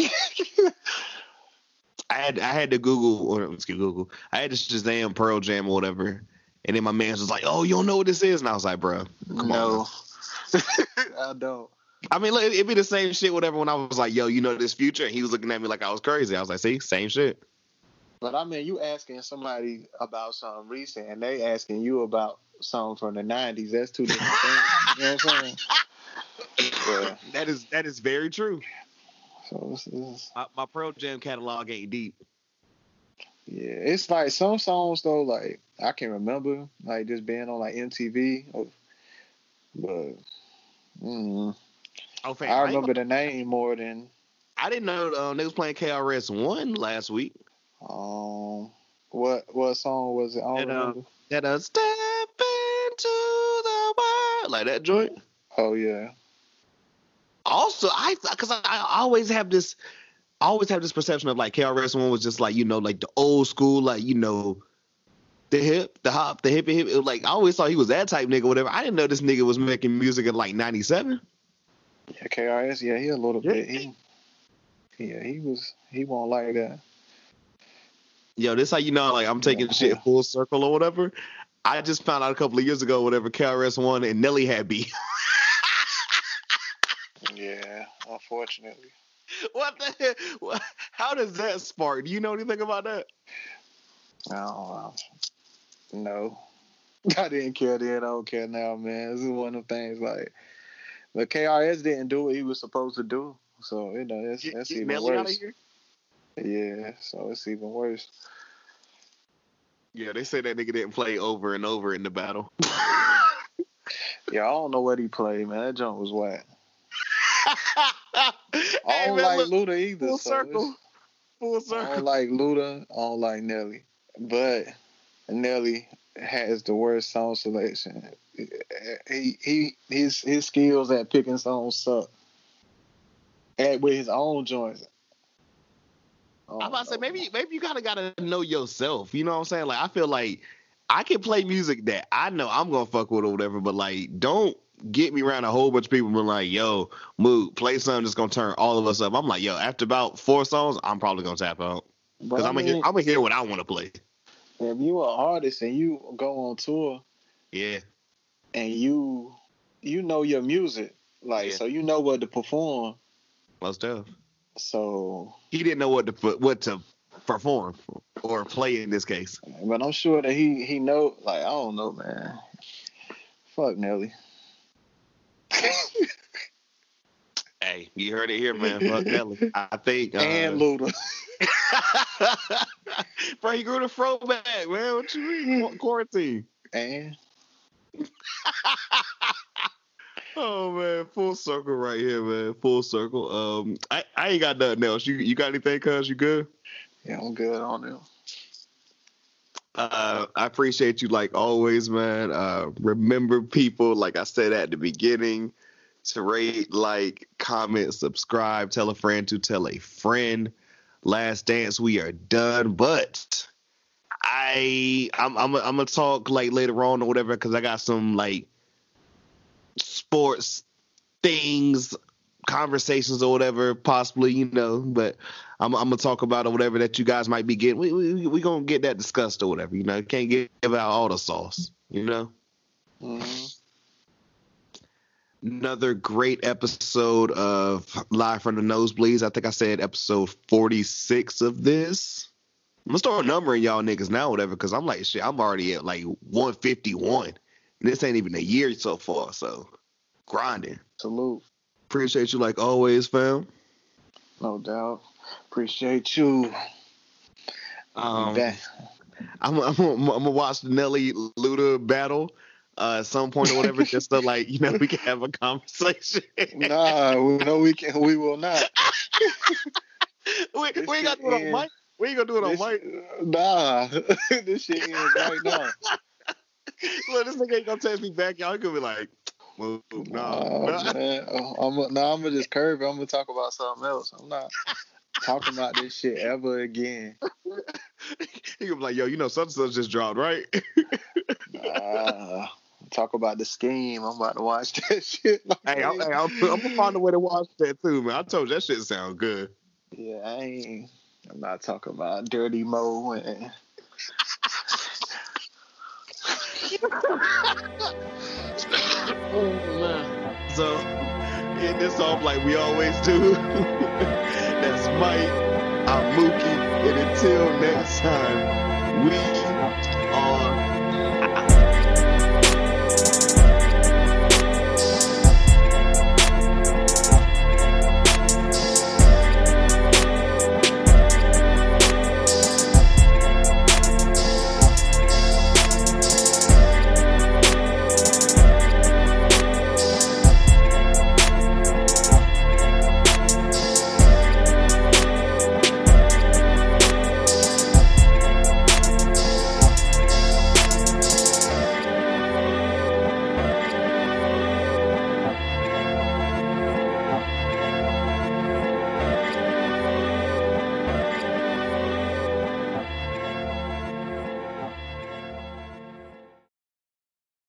I had I had to Google or let's get Google. I had to Shazam Pearl Jam or whatever, and then my man was like, "Oh, you don't know what this is?" And I was like, "Bro, come on." no, [LAUGHS] I don't. I mean, look, it'd be the same shit. Whatever. When I was like, "Yo, you know this future," and he was looking at me like I was crazy. I was like, "See, same shit." But I mean, you asking somebody about something recent, and they asking you about something from the '90s. That's two different things. You know what I'm saying? [LAUGHS] Yeah. That is that is very true. So it's, it's, My, my Pearl Jam catalog ain't deep. yeah, it's like some songs though. Like I can remember like just being on like MTV, or, but mm, Oh, fam, I I, remember the name more than I didn't know they was playing KRS One last week. um what what song was it? I don't And, uh. That uh, step into the world like that joint. Oh yeah. Also, I because I, I always have this, I always have this perception of like KRS One was just like you know like the old school like you know. The hip, the hop, the hippie hip. Was like I always thought he was that type nigga, whatever. I didn't know this nigga was making music in like '97. Yeah, KRS, yeah, he a little Yeah. bit. He, yeah, he was. He won't like that. Yo, this how you know like I'm taking Yeah. shit full circle or whatever. I just found out a couple of years ago, whatever KRS One and Nelly had beef. [LAUGHS] Yeah, unfortunately. what the hell? How does that spark? Do you know anything about that? I don't. No, [LAUGHS] I didn't care then. I don't care now, man. This is one of the things like, but KRS didn't do what he was supposed to do. So you know that's Get- that's get even Nelly out of worse. here? Yeah, so it's even worse. Yeah, they say that nigga didn't play over and over in the battle. [LAUGHS] Yeah, I don't know what he played, man. That jump was whack. [LAUGHS] I don't man, like look, Luda either. full so circle. it's- Full I don't like Luda. I don't like Nelly. But Nelly has the worst song selection. He he his his skills at picking songs suck. At with his own joints. I'm about to say maybe maybe you gotta gotta know yourself. You know what I'm saying? Like I feel like I can play music that I know I'm gonna fuck with or whatever, but like don't get me around a whole bunch of people being like, yo, mood, play something that's gonna turn all of us up. I'm like, yo, after about four songs, I'm probably gonna tap out. Because I'm gonna hear I'm gonna hear what I wanna play. if you are an artist and you go on tour Yeah. And you you know your music, like Yeah. so you know what to perform. Most of. So He didn't know what to put what to perform or play in this case. but I'm sure that he he know like I don't know, man. Fuck Nelly. [LAUGHS] Hey, you heard it here, man. Fuck Nelly. I think uh, and Luda. [LAUGHS] Bro, he grew the fro back, man. What you mean? Quarantine. And [LAUGHS] Oh man, full circle right here, man. Full circle. Um, I, I ain't got nothing else. You you got anything, cuz? You good? yeah, I'm good on them. Uh, I appreciate you like always, man. Uh, remember people, like I said at the beginning, to rate, like, comment, subscribe, tell a friend to tell a friend. Last dance, we are done, but I I'm I'm I'm gonna talk like later on or whatever because I got some like sports things, conversations or whatever, possibly you know, but. I'm, I'm gonna talk about or whatever that you guys might be getting. We we we gonna get that discussed or whatever. You know, can't give out all the sauce. You know, Mhm. another great episode of Live from the Nosebleeds. I think I said episode 46 of this. I'm gonna start numbering y'all niggas now, whatever, because I'm like shit. I'm already at like 151. And this ain't even a year so far. So grinding. Salute. Appreciate you like always, fam. No doubt. Appreciate you. Um. I'm, [LAUGHS] I'm, I'm, I'm gonna watch the Nelly Luda battle uh, at some point or whatever, just so like you know we can have a [LAUGHS] conversation. Nah, we no, we can. We will not. [LAUGHS] we, we ain't got to it on shit We ain't gonna do it on This, mic. nah, [LAUGHS] this shit ends right now. [LAUGHS] Look, this nigga ain't gonna text me back. Y'all gonna be like, no, Nah, no. man. Oh, I'm a, nah, I'm gonna just curve it. I'm gonna talk about something else. I'm not talking about this shit ever again. [LAUGHS] he gonna be like, yo, you know, and such just dropped, right? Nah, talk about the scheme. I'm about to watch that shit. hey, I'm, hey, I'm, I'm gonna find a way to watch that too, man. I told you that shit sound good. Yeah, I ain't. I'm not talking about Dirty Mo and. [LAUGHS] So, end this off like we always do. [LAUGHS] That's Mike, I'm Mookie, and until next time, we are